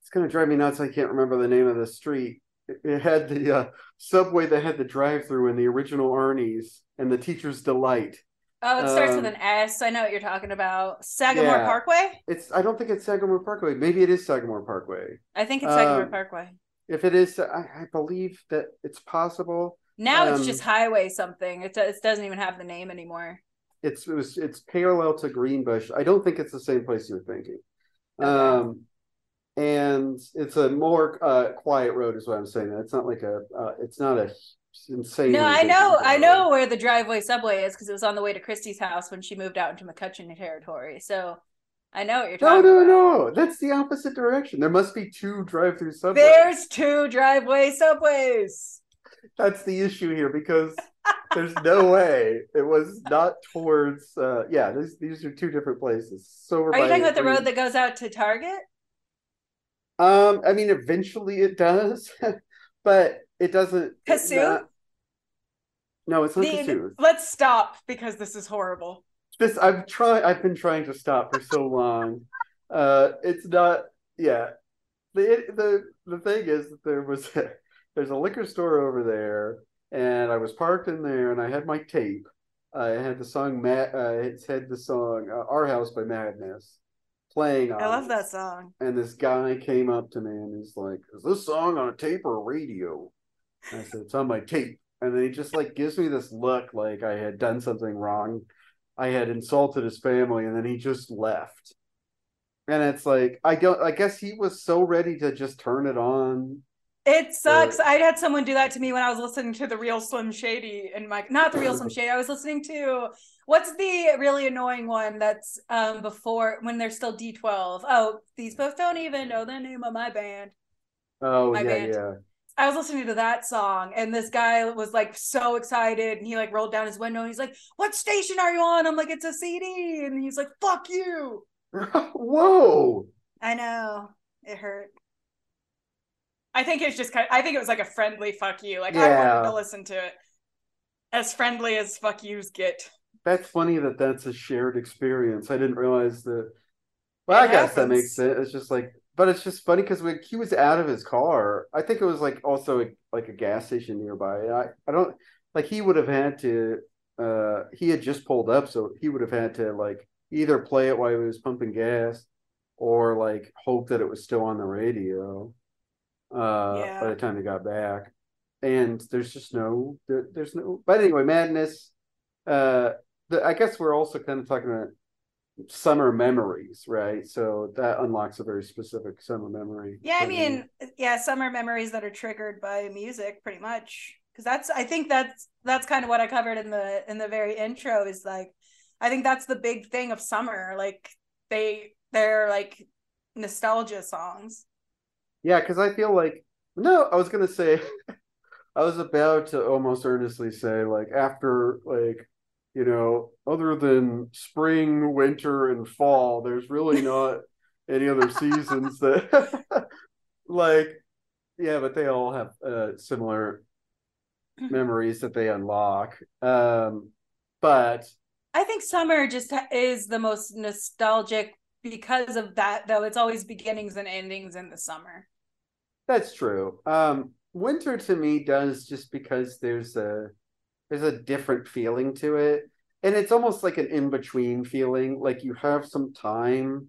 it's gonna drive me nuts. I can't remember the name of the street. It, it had the uh, subway that had the drive-through and the original Arnie's and the Teacher's Delight. Oh, it starts um, with an S. I know what you're talking about. Sagamore yeah, Parkway. It's. I don't think it's Sagamore Parkway. Maybe it is Sagamore Parkway. I think it's Sagamore um, Parkway. If it is, I, I believe that it's possible. Now um, it's just highway something. It, it doesn't even have the name anymore. It's it was it's parallel to Greenbush. I don't think it's the same place you're thinking. Okay. Um, and it's a more uh, quiet road, is what I'm saying. It's not like a. Uh, it's not a insane. No, I know, I know where the driveway subway is because it was on the way to Christie's house when she moved out into McCutcheon territory. So I know what you're talking no, no, No, no, That's the opposite direction. There must be two drive-through subways. There's two driveway subways. That's the issue here because there's no way it was not towards. Uh, yeah, these these are two different places. So are you talking about the road that goes out to Target? Um, I mean, eventually it does, but it doesn't. Kasuth. Not... No, it's not the, Let's stop because this is horrible this I've tried I've been trying to stop for so long. Uh it's not yeah. The the the thing is that there was a, there's a liquor store over there and I was parked in there and I had my tape. I had the song Matt uh it had the song uh, Our House by Madness playing I love it. that song. And this guy came up to me and he's like, Is this song on a tape or a radio? And I said, It's on my tape. And then he just like gives me this look like I had done something wrong I had insulted his family, and then he just left. And it's like I don't. I guess he was so ready to just turn it on. It sucks. I had someone do that to me when I was listening to the real Slim Shady and my not the real Slim Shady. I was listening to what's the really annoying one that's um before when they're still D twelve. Oh, these both don't even know the name of my band. Oh my yeah, band. yeah. I was listening to that song and this guy was like so excited and he like rolled down his window and he's like, What station are you on? I'm like, It's a CD. And he's like, Fuck you. Whoa. I know. It hurt. I think it's just kind. Of, I think it was like a friendly fuck you. Like Yeah. I wanted to listen to it as friendly as fuck yous get. That's funny that that's a shared experience. I didn't realize that. Well, It I guess that makes sense. It's just like, but it's just funny because when he was out of his car, I think it was like also a, like a gas station nearby. And I, I don't like he would have had to. Uh, he had just pulled up, so he would have had to like either play it while he was pumping gas, or like hope that it was still on the radio. Uh, Yeah. by the time he got back, and there's just no, there, there's no. But anyway, madness. Uh, the, I guess we're also kind of talking about summer memories, right? So that unlocks a very specific summer memory. Yeah, I for me. mean, yeah, summer memories that are triggered by music, pretty much. Because that's, I think that's that's kind of what I covered in the in the very intro. Is like, I think that's the big thing of summer. Like they they're like nostalgia songs. yeah, because I feel like no, I was gonna say, I was about to almost earnestly say like after like you know other than spring, winter, and fall, there's really not any other seasons that like yeah, but they all have uh, similar memories that they unlock. Um, but I think summer just is the most nostalgic because of that. Though it's always beginnings and endings in the summer. That's true. Um, winter to me does just because there's a there's a different feeling to it, and it's almost like an in between feeling. Like you have some time,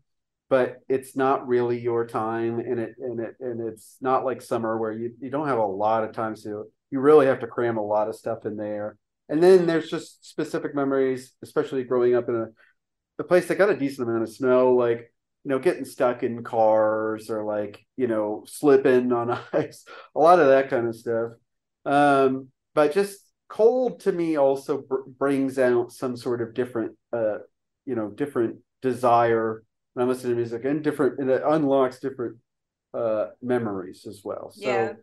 but it's not really your time, and it and it and it's not like summer where you you don't have a lot of time to. You really have to cram a lot of stuff in there, and then there's just specific memories, especially growing up in a a place that got a decent amount of snow, like you know, getting stuck in cars or like, you know, slipping on ice, a lot of that kind of stuff. Um, but just cold to me also br- brings out some sort of different, uh, you know, different desire when I'm listening to music and different, and it unlocks different uh, memories as well. So Yeah.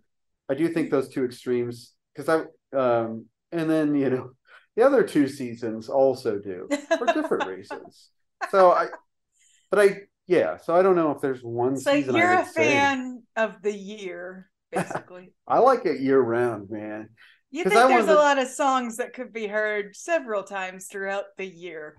I do think those two extremes, because I, um, and then, you know, the other two seasons also do for different reasons. So I, but I, yeah. So I don't know if there's one so season. I you're a would say. fan of the year, basically. I like it year round, man. You think there's a lot of songs that could be heard several times throughout the year.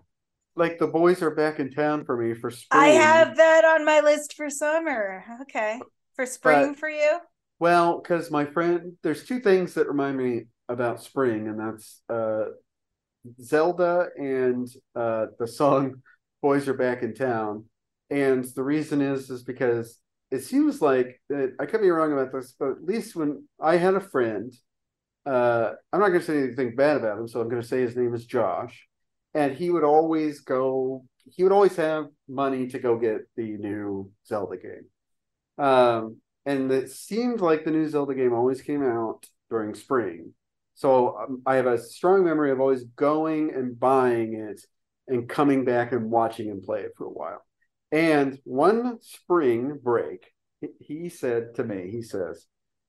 Like the boys are back in town for me for spring. I have that on my list for summer. Okay. For spring But- for you? Well, because my friend, there's two things that remind me about spring, and that's uh, Zelda and uh, the song "Boys Are Back in Town." And the reason is is because it seems like that I could be wrong about this, but at least when I had a friend, uh, I'm not going to say anything bad about him, so I'm going to say his name is Josh, and he would always go. He would always have money to go get the new Zelda game. Um, and it seemed like the new Zelda game always came out during spring. So um, I have a strong memory of always going and buying it and coming back and watching him play it for a while. And one spring break, he- said to me, he says,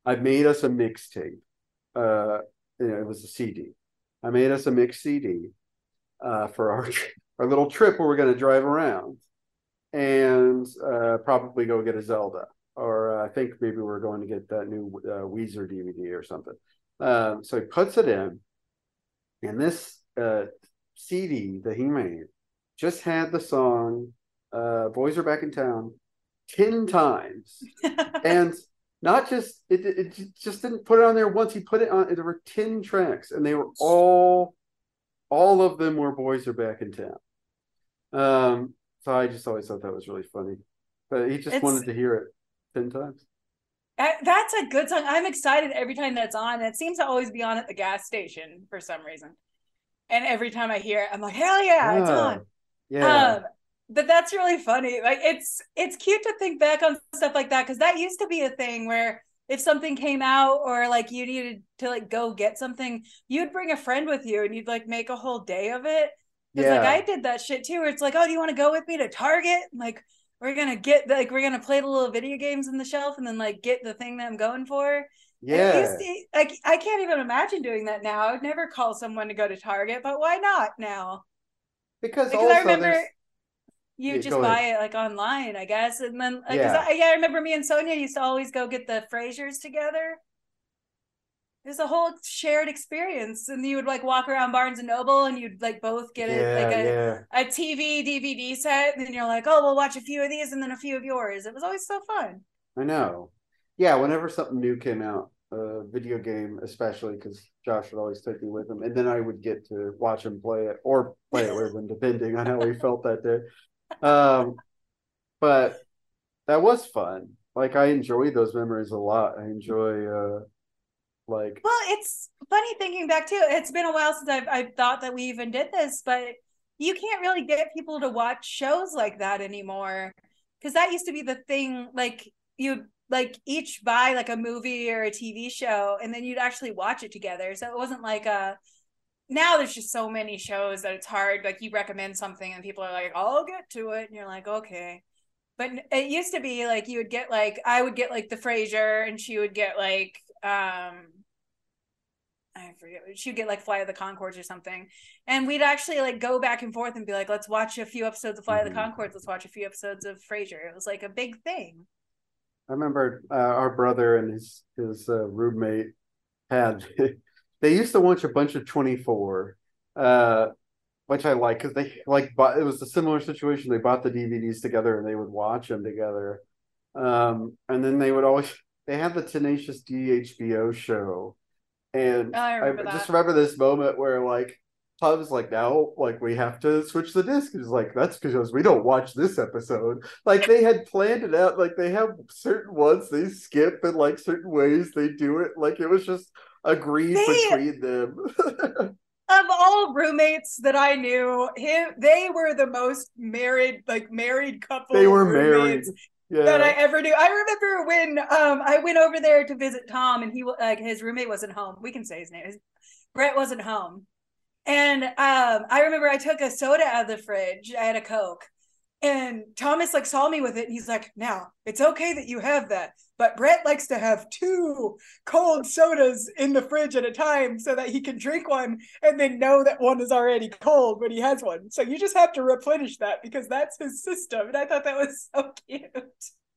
I made us a mixtape. Uh, you know, it was a CD. I made us a mix CD uh, for our our little trip where we're going to drive around and uh, probably go get a Zelda or uh, I think maybe we're going to get that new uh, Weezer DVD or something. Um, so he puts it in, and this uh, CD that he made just had the song uh, "Boys Are Back in Town" ten times, and not just it, it just didn't put it on there once. He put it on. There were ten tracks, and they were all all of them were "Boys Are Back in Town." Um, so I just always thought that was really funny. But he just It's- wanted to hear it ten times. That's a good song. I'm excited every time that's on. It seems to always be on at the gas station for some reason. And every time I hear it, I'm like, hell yeah, it's Ah, on. Yeah. Um, but that's really funny. Like it's it's cute to think back on stuff like that because that used to be a thing where if something came out or like you needed to like go get something, you'd bring a friend with you and you'd like make a whole day of it. Because yeah. like I did that shit too, where it's like, oh, do you want to go with me to Target? Like we're gonna get like we're gonna play the little video games on the shelf and then like get the thing that I'm going for. Yeah. used to- like I can't even imagine doing that now. I would never call someone to go to Target, but why not now? because Because also I remember You Yeah, just buy ahead. it like online, I guess, and then uh, Yeah. I, yeah, I remember me and Sonia used to always go get the Frasiers together. It was a whole shared experience, and you would like walk around Barnes and Noble, and you'd like both get it yeah, like a, yeah. a TV DVD set, and then you're like, oh, we'll watch a few of these, and then a few of yours. It was always so fun. I know. Yeah, whenever something new came out, a video game especially, because Josh would always take me with him, and then I would get to watch him play it or play it with him, depending on how he felt that day. Um, but that was fun. Like I enjoy those memories a lot. I enjoy uh like Well, it's funny thinking back too. It's been a while since I've I've thought that we even did this, but you can't really get people to watch shows like that anymore. Because that used to be the thing, like you like each buy like a movie or a TV show, and then you'd actually watch it together. So it wasn't like a now there's just so many shows that it's hard. Like you recommend something and people are like, I'll get to it. And you're like, okay. But it used to be like you would get like I would get like the Frasier and she would get like um I forget she would get like Fly of the Conchords or something. And we'd actually like go back and forth and be like, let's watch a few episodes of Fly of Mhm. the Conchords, let's watch a few episodes of Frasier. It was like a big thing. I remember uh, our brother and his his uh, roommate had they used to watch a bunch of 24 uh which I like because they like bought it was a similar situation. They bought the DVDs together and they would watch them together. Um and then they would always they had the Tenacious D HBO show. And Oh, I remember just that. remember this moment where like Pub's like now like we have to switch the disc. He's like that's because we don't watch this episode. Like they had planned it out. Like they have certain ones they skip and like certain ways they do it. Like it was just agreed They- between them Of all roommates that I knew, him they were the most married, like married couple. they were married roommates that I ever knew. I remember when um I went over there to visit Tom and he like his roommate wasn't home. We can say his name. His, Brett wasn't home. And um I remember I took a soda out of the fridge. I had a Coke. And Thomas like saw me with it and he's like, "Now, it's okay that you have that, but Brett likes to have two cold sodas in the fridge at a time so that he can drink one and then know that one is already cold when he has one. So you just have to replenish that because that's his system." And I thought that was so cute.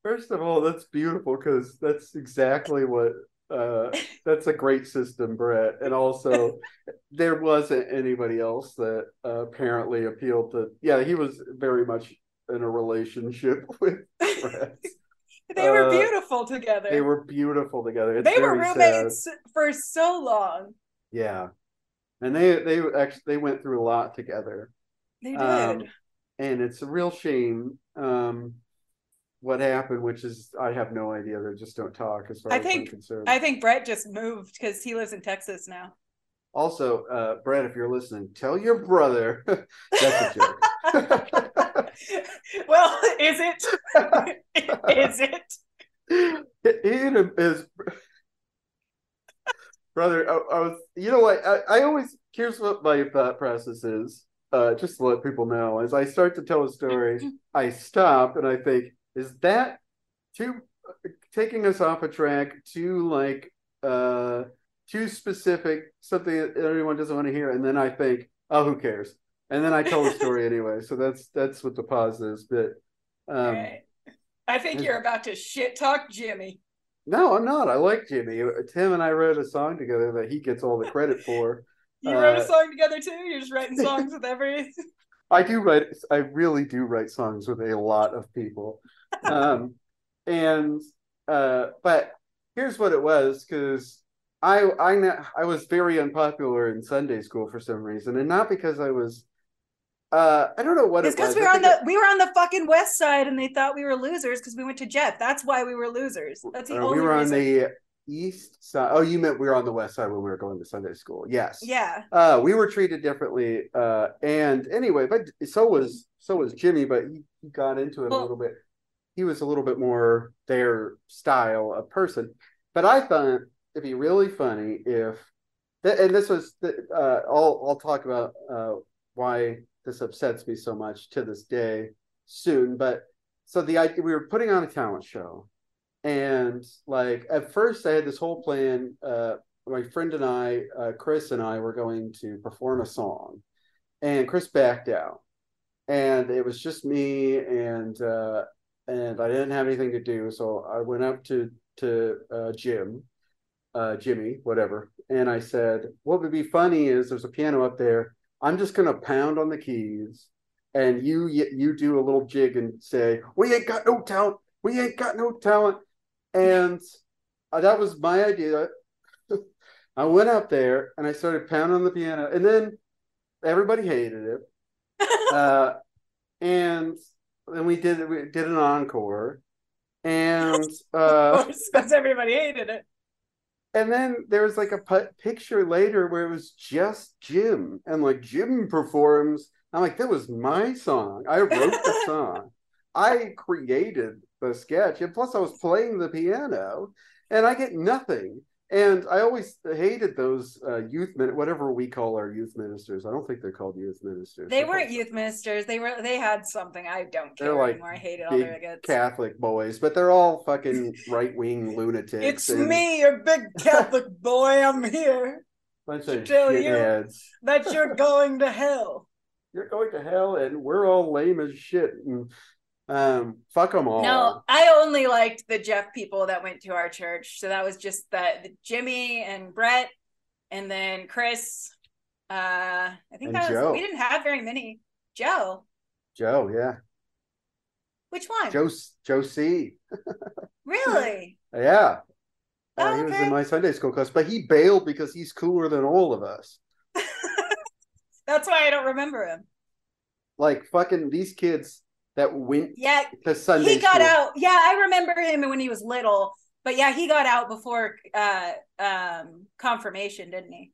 First of all, that's beautiful because that's exactly what uh that's a great system, Brett. And also there wasn't anybody else that uh, apparently appealed to yeah, he was very much in a relationship with Brett. They were Uh, beautiful together. they were beautiful together. It's they were very sad. roommates for so long. Yeah. And they they actually they went through a lot together. They did. Um, and it's a real shame um what happened, which is I have no idea. They just don't talk as far I as think- I'm concerned. I think Brett just moved because he lives in Texas now. Also, uh, Brett, if you're listening, tell your brother that's a joke. well, is it? is it? Ian is brother. I, I was, you know what? I, I always here's what my thought process is. Uh, just to let people know, as I start to tell a story, I stop and I think, is that too taking us off a track? Too like uh too specific, something that everyone doesn't want to hear, and then I think, oh, who cares? And then I tell the story anyway. So that's that's what the pause is. But um, Right. I think you're about to shit talk Jimmy. no, I'm not. I like Jimmy. Tim and I wrote a song together that he gets all the credit for. You wrote a Uh, song together too. You're just writing songs with every. I do write. I really do write songs with a lot of people, um, and uh, but here's what it was because I I I was very unpopular in Sunday school for some reason, and not because I was. Uh, I don't know what It's it because we were on the we were on the fucking west side and they thought we were losers because we went to Jeff. That's why we were losers. That's the uh, only we were on the east side. Oh, you meant we were on the west side when we were going to Sunday school. Yes. Yeah. uh we were treated differently uh and anyway but so was so was jimmy but he, he got into it a little bit he was a little bit more their style of person but i thought it'd be really funny if th- and this was the, uh i'll i'll talk about uh why this upsets me so much to this day soon but so the idea we were putting on a talent show and like at first i had this whole plan uh my friend and I, uh, Chris and I, were going to perform a song, and Chris backed out. and it was just me and uh, and I didn't have anything to do, so I went up to to uh, Jim, uh, Jimmy, whatever, and I said, "What would be funny is there's a piano up there. I'm just gonna pound on the keys, and you you do a little jig and say, "We ain't got no talent. We ain't got no talent," and uh, that was my idea. I went out there and I started pounding on the piano, and then everybody hated it. uh, and then we did we did an encore, and uh, because everybody hated it. And then there was like a p- picture later where it was just Jim, and like Jim performs. I'm like, that was my song. I wrote the song. I created the sketch, and plus I was playing the piano, and I get nothing. And I always hated those uh, youth min whatever we call our youth ministers. I don't think they're called youth ministers. They weren't youth ministers. They were. They had something. I don't care they're like anymore. I hated all their kids. Catholic boys, but they're all fucking right wing lunatics. It's and... me, a big Catholic boy. I'm here. Bunch of tell you that you're going to hell. You're going to hell, and we're all lame as shit. And um, fuck them all. No, I only liked the Jeff people that went to our church. So that was just the Jimmy and Brett, and then Chris. Uh, I think and that Joe. was we didn't have very many. Joe. Joe, yeah. Which one? Joe Joe C. really? Yeah. Uh, oh, he was in my Sunday school class, but he bailed because he's cooler than all of us. That's why I don't remember him. Like fucking these kids that went yeah to Sunday. He got school. out. Yeah, I remember him when he was little. But yeah, he got out before uh um confirmation, didn't he?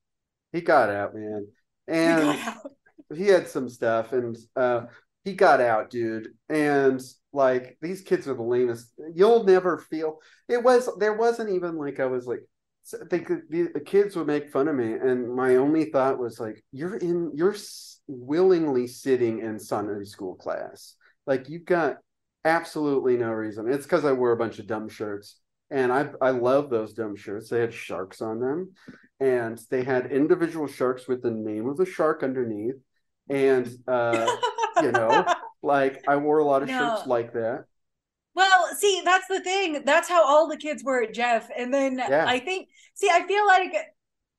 He got out, man. And he, out. he had some stuff and uh he got out, dude. And like these kids are the lamest. You'll never feel it was there wasn't even like I was like they could the, the kids would make fun of me and my only thought was like you're in you're willingly sitting in Sunday school class like you've got absolutely no reason. It's because I wear a bunch of dumb shirts. And I I love those dumb shirts. They had sharks on them. And they had individual sharks with the name of the shark underneath. And uh, you know, like I wore a lot of no. shirts like that. Well, see, that's the thing. That's how all the kids were at Jeff. And then yeah. I think, see, I feel like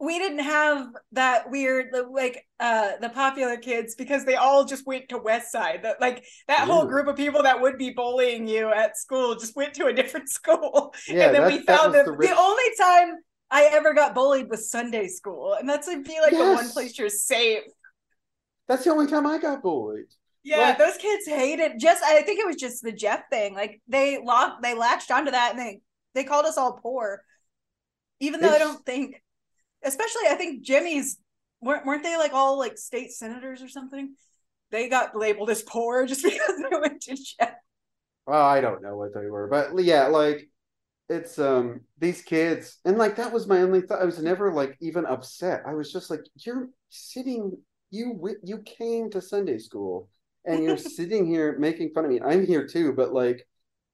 we didn't have that weird like uh the popular kids because they all just went to west side. That like that Ooh. whole group of people that would be bullying you at school just went to a different school. Yeah, and then we found them. the, rich... the, only time i ever got bullied was sunday school and that's i be like yes. the one place you're safe. That's the only time i got bullied. Yeah like, those kids hated just i think it was just the jeff thing. Like they locked they latched onto that and they they called us all poor. Even though i don't think especially I think Jimmy's weren't weren't they like all like state senators or something? They got labeled as poor just because they went to jail. Well, I don't know what they were, but yeah, like it's um these kids and like that was my only thought. I was never like even upset. I was just like, you're sitting, you you came to Sunday school and you're sitting here making fun of me. I'm here too, but like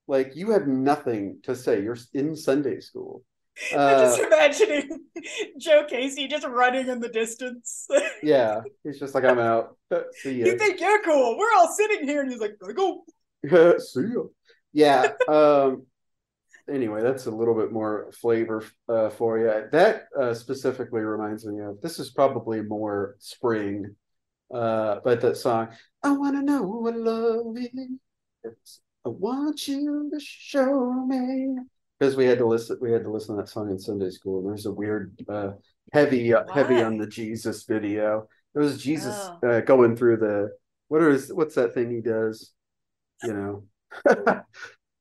like you have nothing to say. You're in Sunday school. Uh, I'm just imagining Joe Casey just running in the distance. yeah, he's just like, I'm out. See ya. You think you're cool? We're all sitting here, and he's like, go. See ya. Yeah. Um. anyway, that's a little bit more flavor uh, for you. That uh, specifically reminds me of this is probably more spring, uh, but that song. I want to know what love is. I want you to show me because we had to listen we had to listen to that song in Sunday school and there's a weird uh, heavy uh, heavy on the Jesus video. It was Jesus oh. uh, going through the what is what's that thing he does? You know,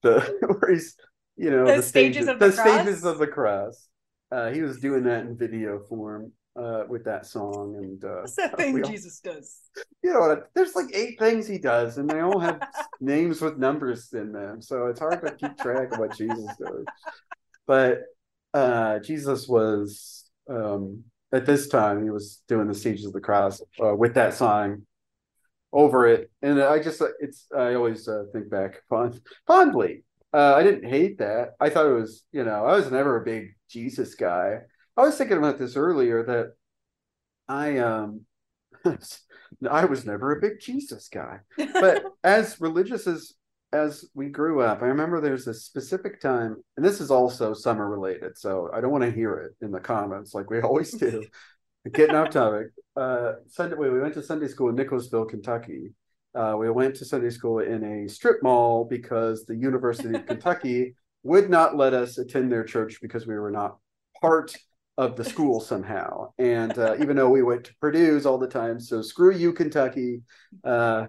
the where he's you know the, the stages, stages, of the, the stages of the cross. Uh, he was doing that in video form uh, with that song. And uh, what's that thing all, Jesus does? You know, there's like eight things he does, and they all have names with numbers in them, so it's hard to keep track of what Jesus does. But uh, Jesus was um, at this time he was doing the stages of the cross uh, with that song over it, and I just it's I always uh, think back fond, fondly. Uh, I didn't hate that. I thought it was, you know, I was never a big Jesus guy. I was thinking about this earlier that I um I was never a big Jesus guy. But as religious as as we grew up, I remember there's a specific time, and this is also summer related, so I don't want to hear it in the comments like we always do. Getting off topic. Uh, Sunday, we went to Sunday school in Nicholasville, Kentucky. Uh, we went to Sunday school in a strip mall because the University of Kentucky would not let us attend their church because we were not part of the school somehow. And uh, even though we went to Purdue's all the time, so screw you, Kentucky. Uh,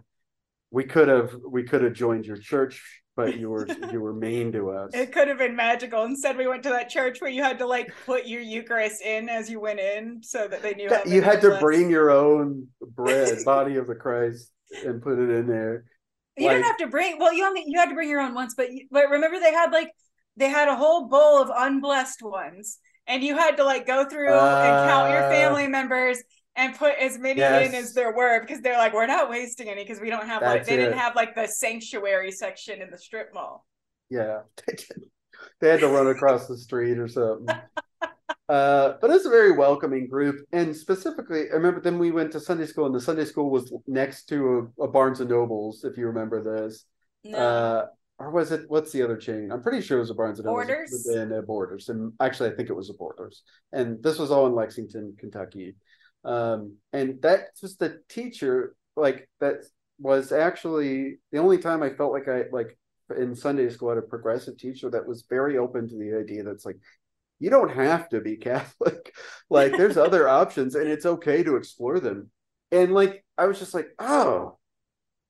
we could have we could have joined your church, but you were you were mean to us. It could have been magical. Instead, we went to that church where you had to like put your Eucharist in as you went in, so that they knew. That, you had to bring your own bread, body of the Christ, and put it in there. You like, didn't have to bring. Well, you only you had to bring your own once, but but remember they had like they had a whole bowl of unblessed ones and you had to like go through uh, and count your family members and put as many yes. in as there were because they're like we're not wasting any because we don't have like they it. didn't have like the sanctuary section in the strip mall yeah they had to run across the street or something uh, but it's a very welcoming group and specifically i remember then we went to sunday school and the sunday school was next to a, a barnes and nobles if you remember this no. uh, or was it what's the other chain? I'm pretty sure it was a Barnes and. Borders within uh, Borders, and actually I think it was a Borders, and this was all in Lexington, Kentucky. Um, and that was the teacher like that was actually the only time I felt like I like in Sunday school I had a progressive teacher that was very open to the idea that's like you don't have to be Catholic. like there's other options and it's okay to explore them. And like I was just like, oh,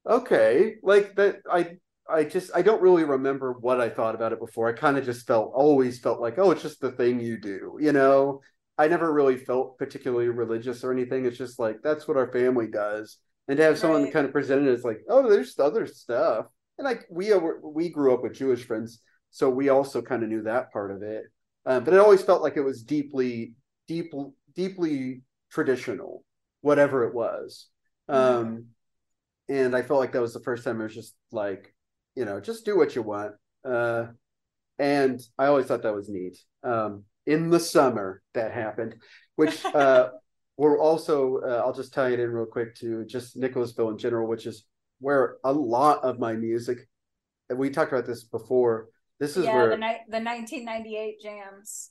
okay. Like that I I just I don't really remember what I thought about it before. I kind of just felt always felt like, oh, it's just the thing you do, you know. I never really felt particularly religious or anything. It's just like that's what our family does. And to have right. someone kind of present it as like, oh, there's other stuff. And like we we grew up with Jewish friends, so we also kind of knew that part of it. Um, but it always felt like it was deeply, deep, deeply traditional, whatever it was. Mm-hmm. Um, and I felt like that was the first time it was just like you know, just do what you want. Uh, and I always thought that was neat. Um, in the summer, that happened, which uh, we're also, uh, I'll just tie it in real quick to just Nicholasville in general, which is where a lot of my music, and we talked about this before. This is yeah, where the, ni- the 1998 jams.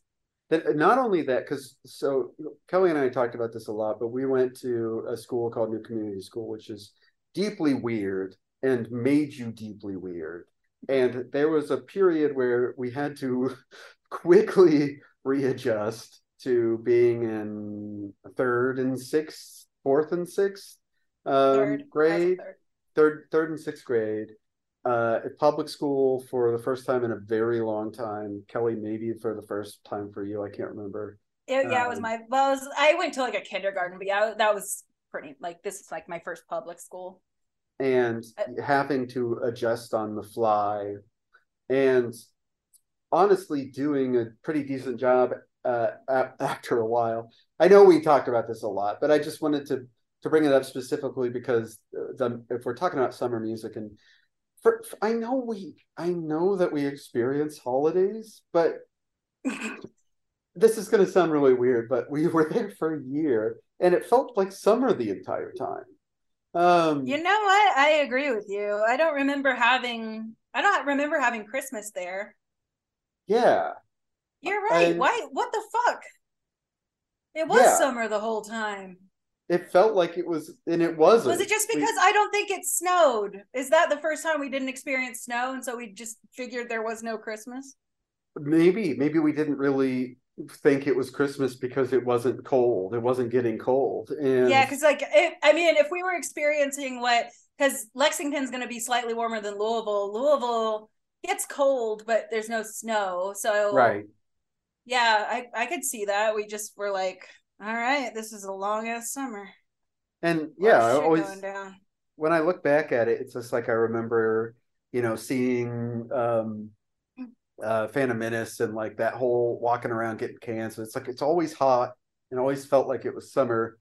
That, not only that, because so Kelly and I talked about this a lot, but we went to a school called New Community School, which is deeply weird and made you deeply weird. And there was a period where we had to quickly readjust to being in third and sixth, fourth and sixth um, third, grade, third. third, third and sixth grade. Uh, at public school for the first time in a very long time. Kelly, maybe for the first time for you, I can't remember. It, yeah, um, it was um, my. Well, was, I went to like a kindergarten, but yeah, that was pretty. Like this is like my first public school and uh, having to adjust on the fly and honestly doing a pretty decent job uh, after a while. I know we talked about this a lot, but I just wanted to to bring it up specifically because the, if we're talking about summer music and for, for, I know we I know that we experience holidays, but this is going to sound really weird, but we were there for a year and it felt like summer the entire time. Um, you know what? I agree with you. I don't remember having. I don't remember having Christmas there. Yeah, you're right. And, Why? What the fuck? It was yeah. summer the whole time. It felt like it was, and it wasn't. Was it just because we, I don't think it snowed? Is that the first time we didn't experience snow, and so we just figured there was no Christmas? Maybe, maybe we didn't really think it was Christmas because it wasn't cold. It wasn't getting cold. And yeah, because like it, I mean, if we were experiencing what because Lexington's going to be slightly warmer than Louisville. Louisville gets cold, but there's no snow. So right. Yeah, I I could see that. We just were like, all right, this is a long ass summer. And yeah, I always when I look back at it, it's just like I remember, you know, seeing um uh, Phantom Menace and like that whole walking around getting cans. So it's like it's always hot and always felt like it was summer.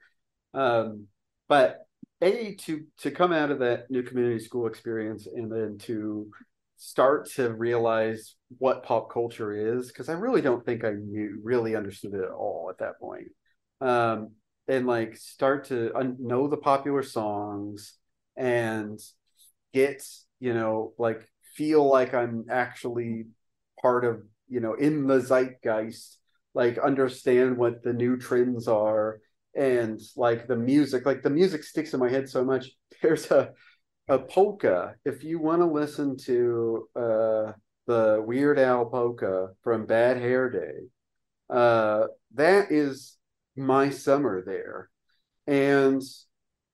Um, but a to to come out of that new community school experience and then to start to realize what pop culture is because I really don't think I knew really understood it at all at that point. Um, and like start to un- know the popular songs and get you know like feel like I'm actually part of you know in the zeitgeist like understand what the new trends are and like the music like the music sticks in my head so much. There's a a polka. If you want to listen to uh the weird al polka from bad hair day uh that is my summer there. And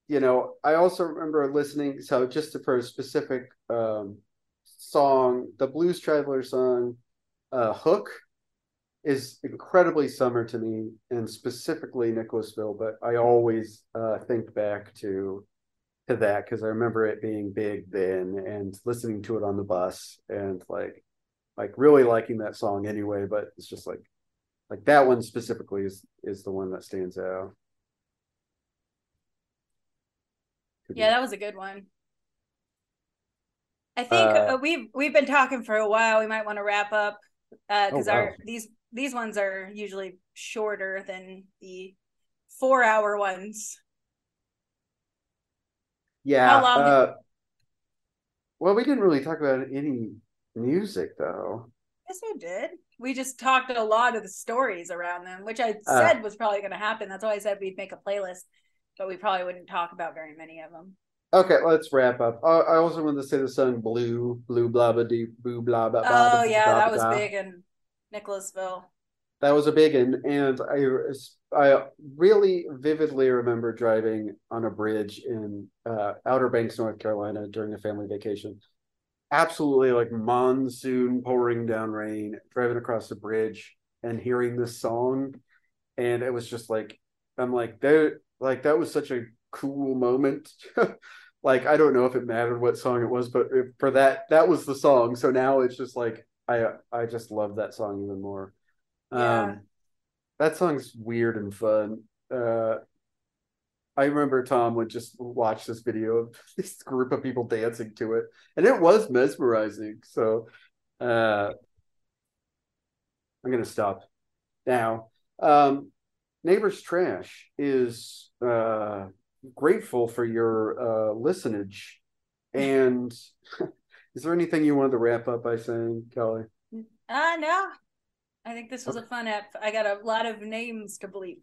you know i also remember listening so just for a specific um song the blues traveler song uh hook is incredibly summer to me and specifically nicholasville but i always uh think back to to that because i remember it being big then and listening to it on the bus and like like really liking that song anyway but it's just like like that one specifically is is the one that stands out. Yeah that was a good one i think uh, we've we've been talking for a while we might want to wrap up because uh, oh, wow. our these these ones are usually shorter than the four hour ones yeah How long uh, well we didn't really talk about any music though yes we did we just talked a lot of the stories around them, which I uh. said uh, was probably going to happen. That's why I said we'd make a playlist, but we probably wouldn't talk about very many of them. Okay, let's wrap up. Uh, I also wanted to say the song "Blue," "Blue," blah blah dee, boo blah blah. Oh yeah, blah, that was blah. big in Nicholasville. That was a big one, and I I really vividly remember driving on a bridge in uh, Outer Banks, North Carolina, during a family vacation absolutely like monsoon pouring down rain, driving across the bridge and hearing this song. And it was just like, I'm like, there, like, that was such a cool moment. like, I don't know if it mattered what song it was, but for that, that was the song. So now it's just like, I, I just love that song even more. Yeah. Um, that song's weird and fun. Uh, I remember Tom would just watch this video of this group of people dancing to it, and it was mesmerizing. So, uh, I'm gonna stop now. Um, Neighbors Trash is uh, grateful for your uh, listenage, and is there anything you wanted to wrap up by saying, Kelly? Uh no. I think this was okay. a fun app. I got a lot of names to believe.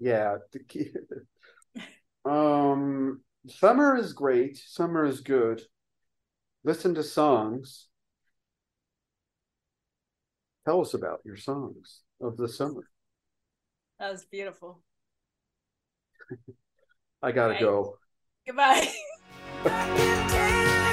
Yeah, um, summer is great. Summer is good. Listen to songs. Tell us about your songs of the summer. That was beautiful. I gotta right. go. Goodbye.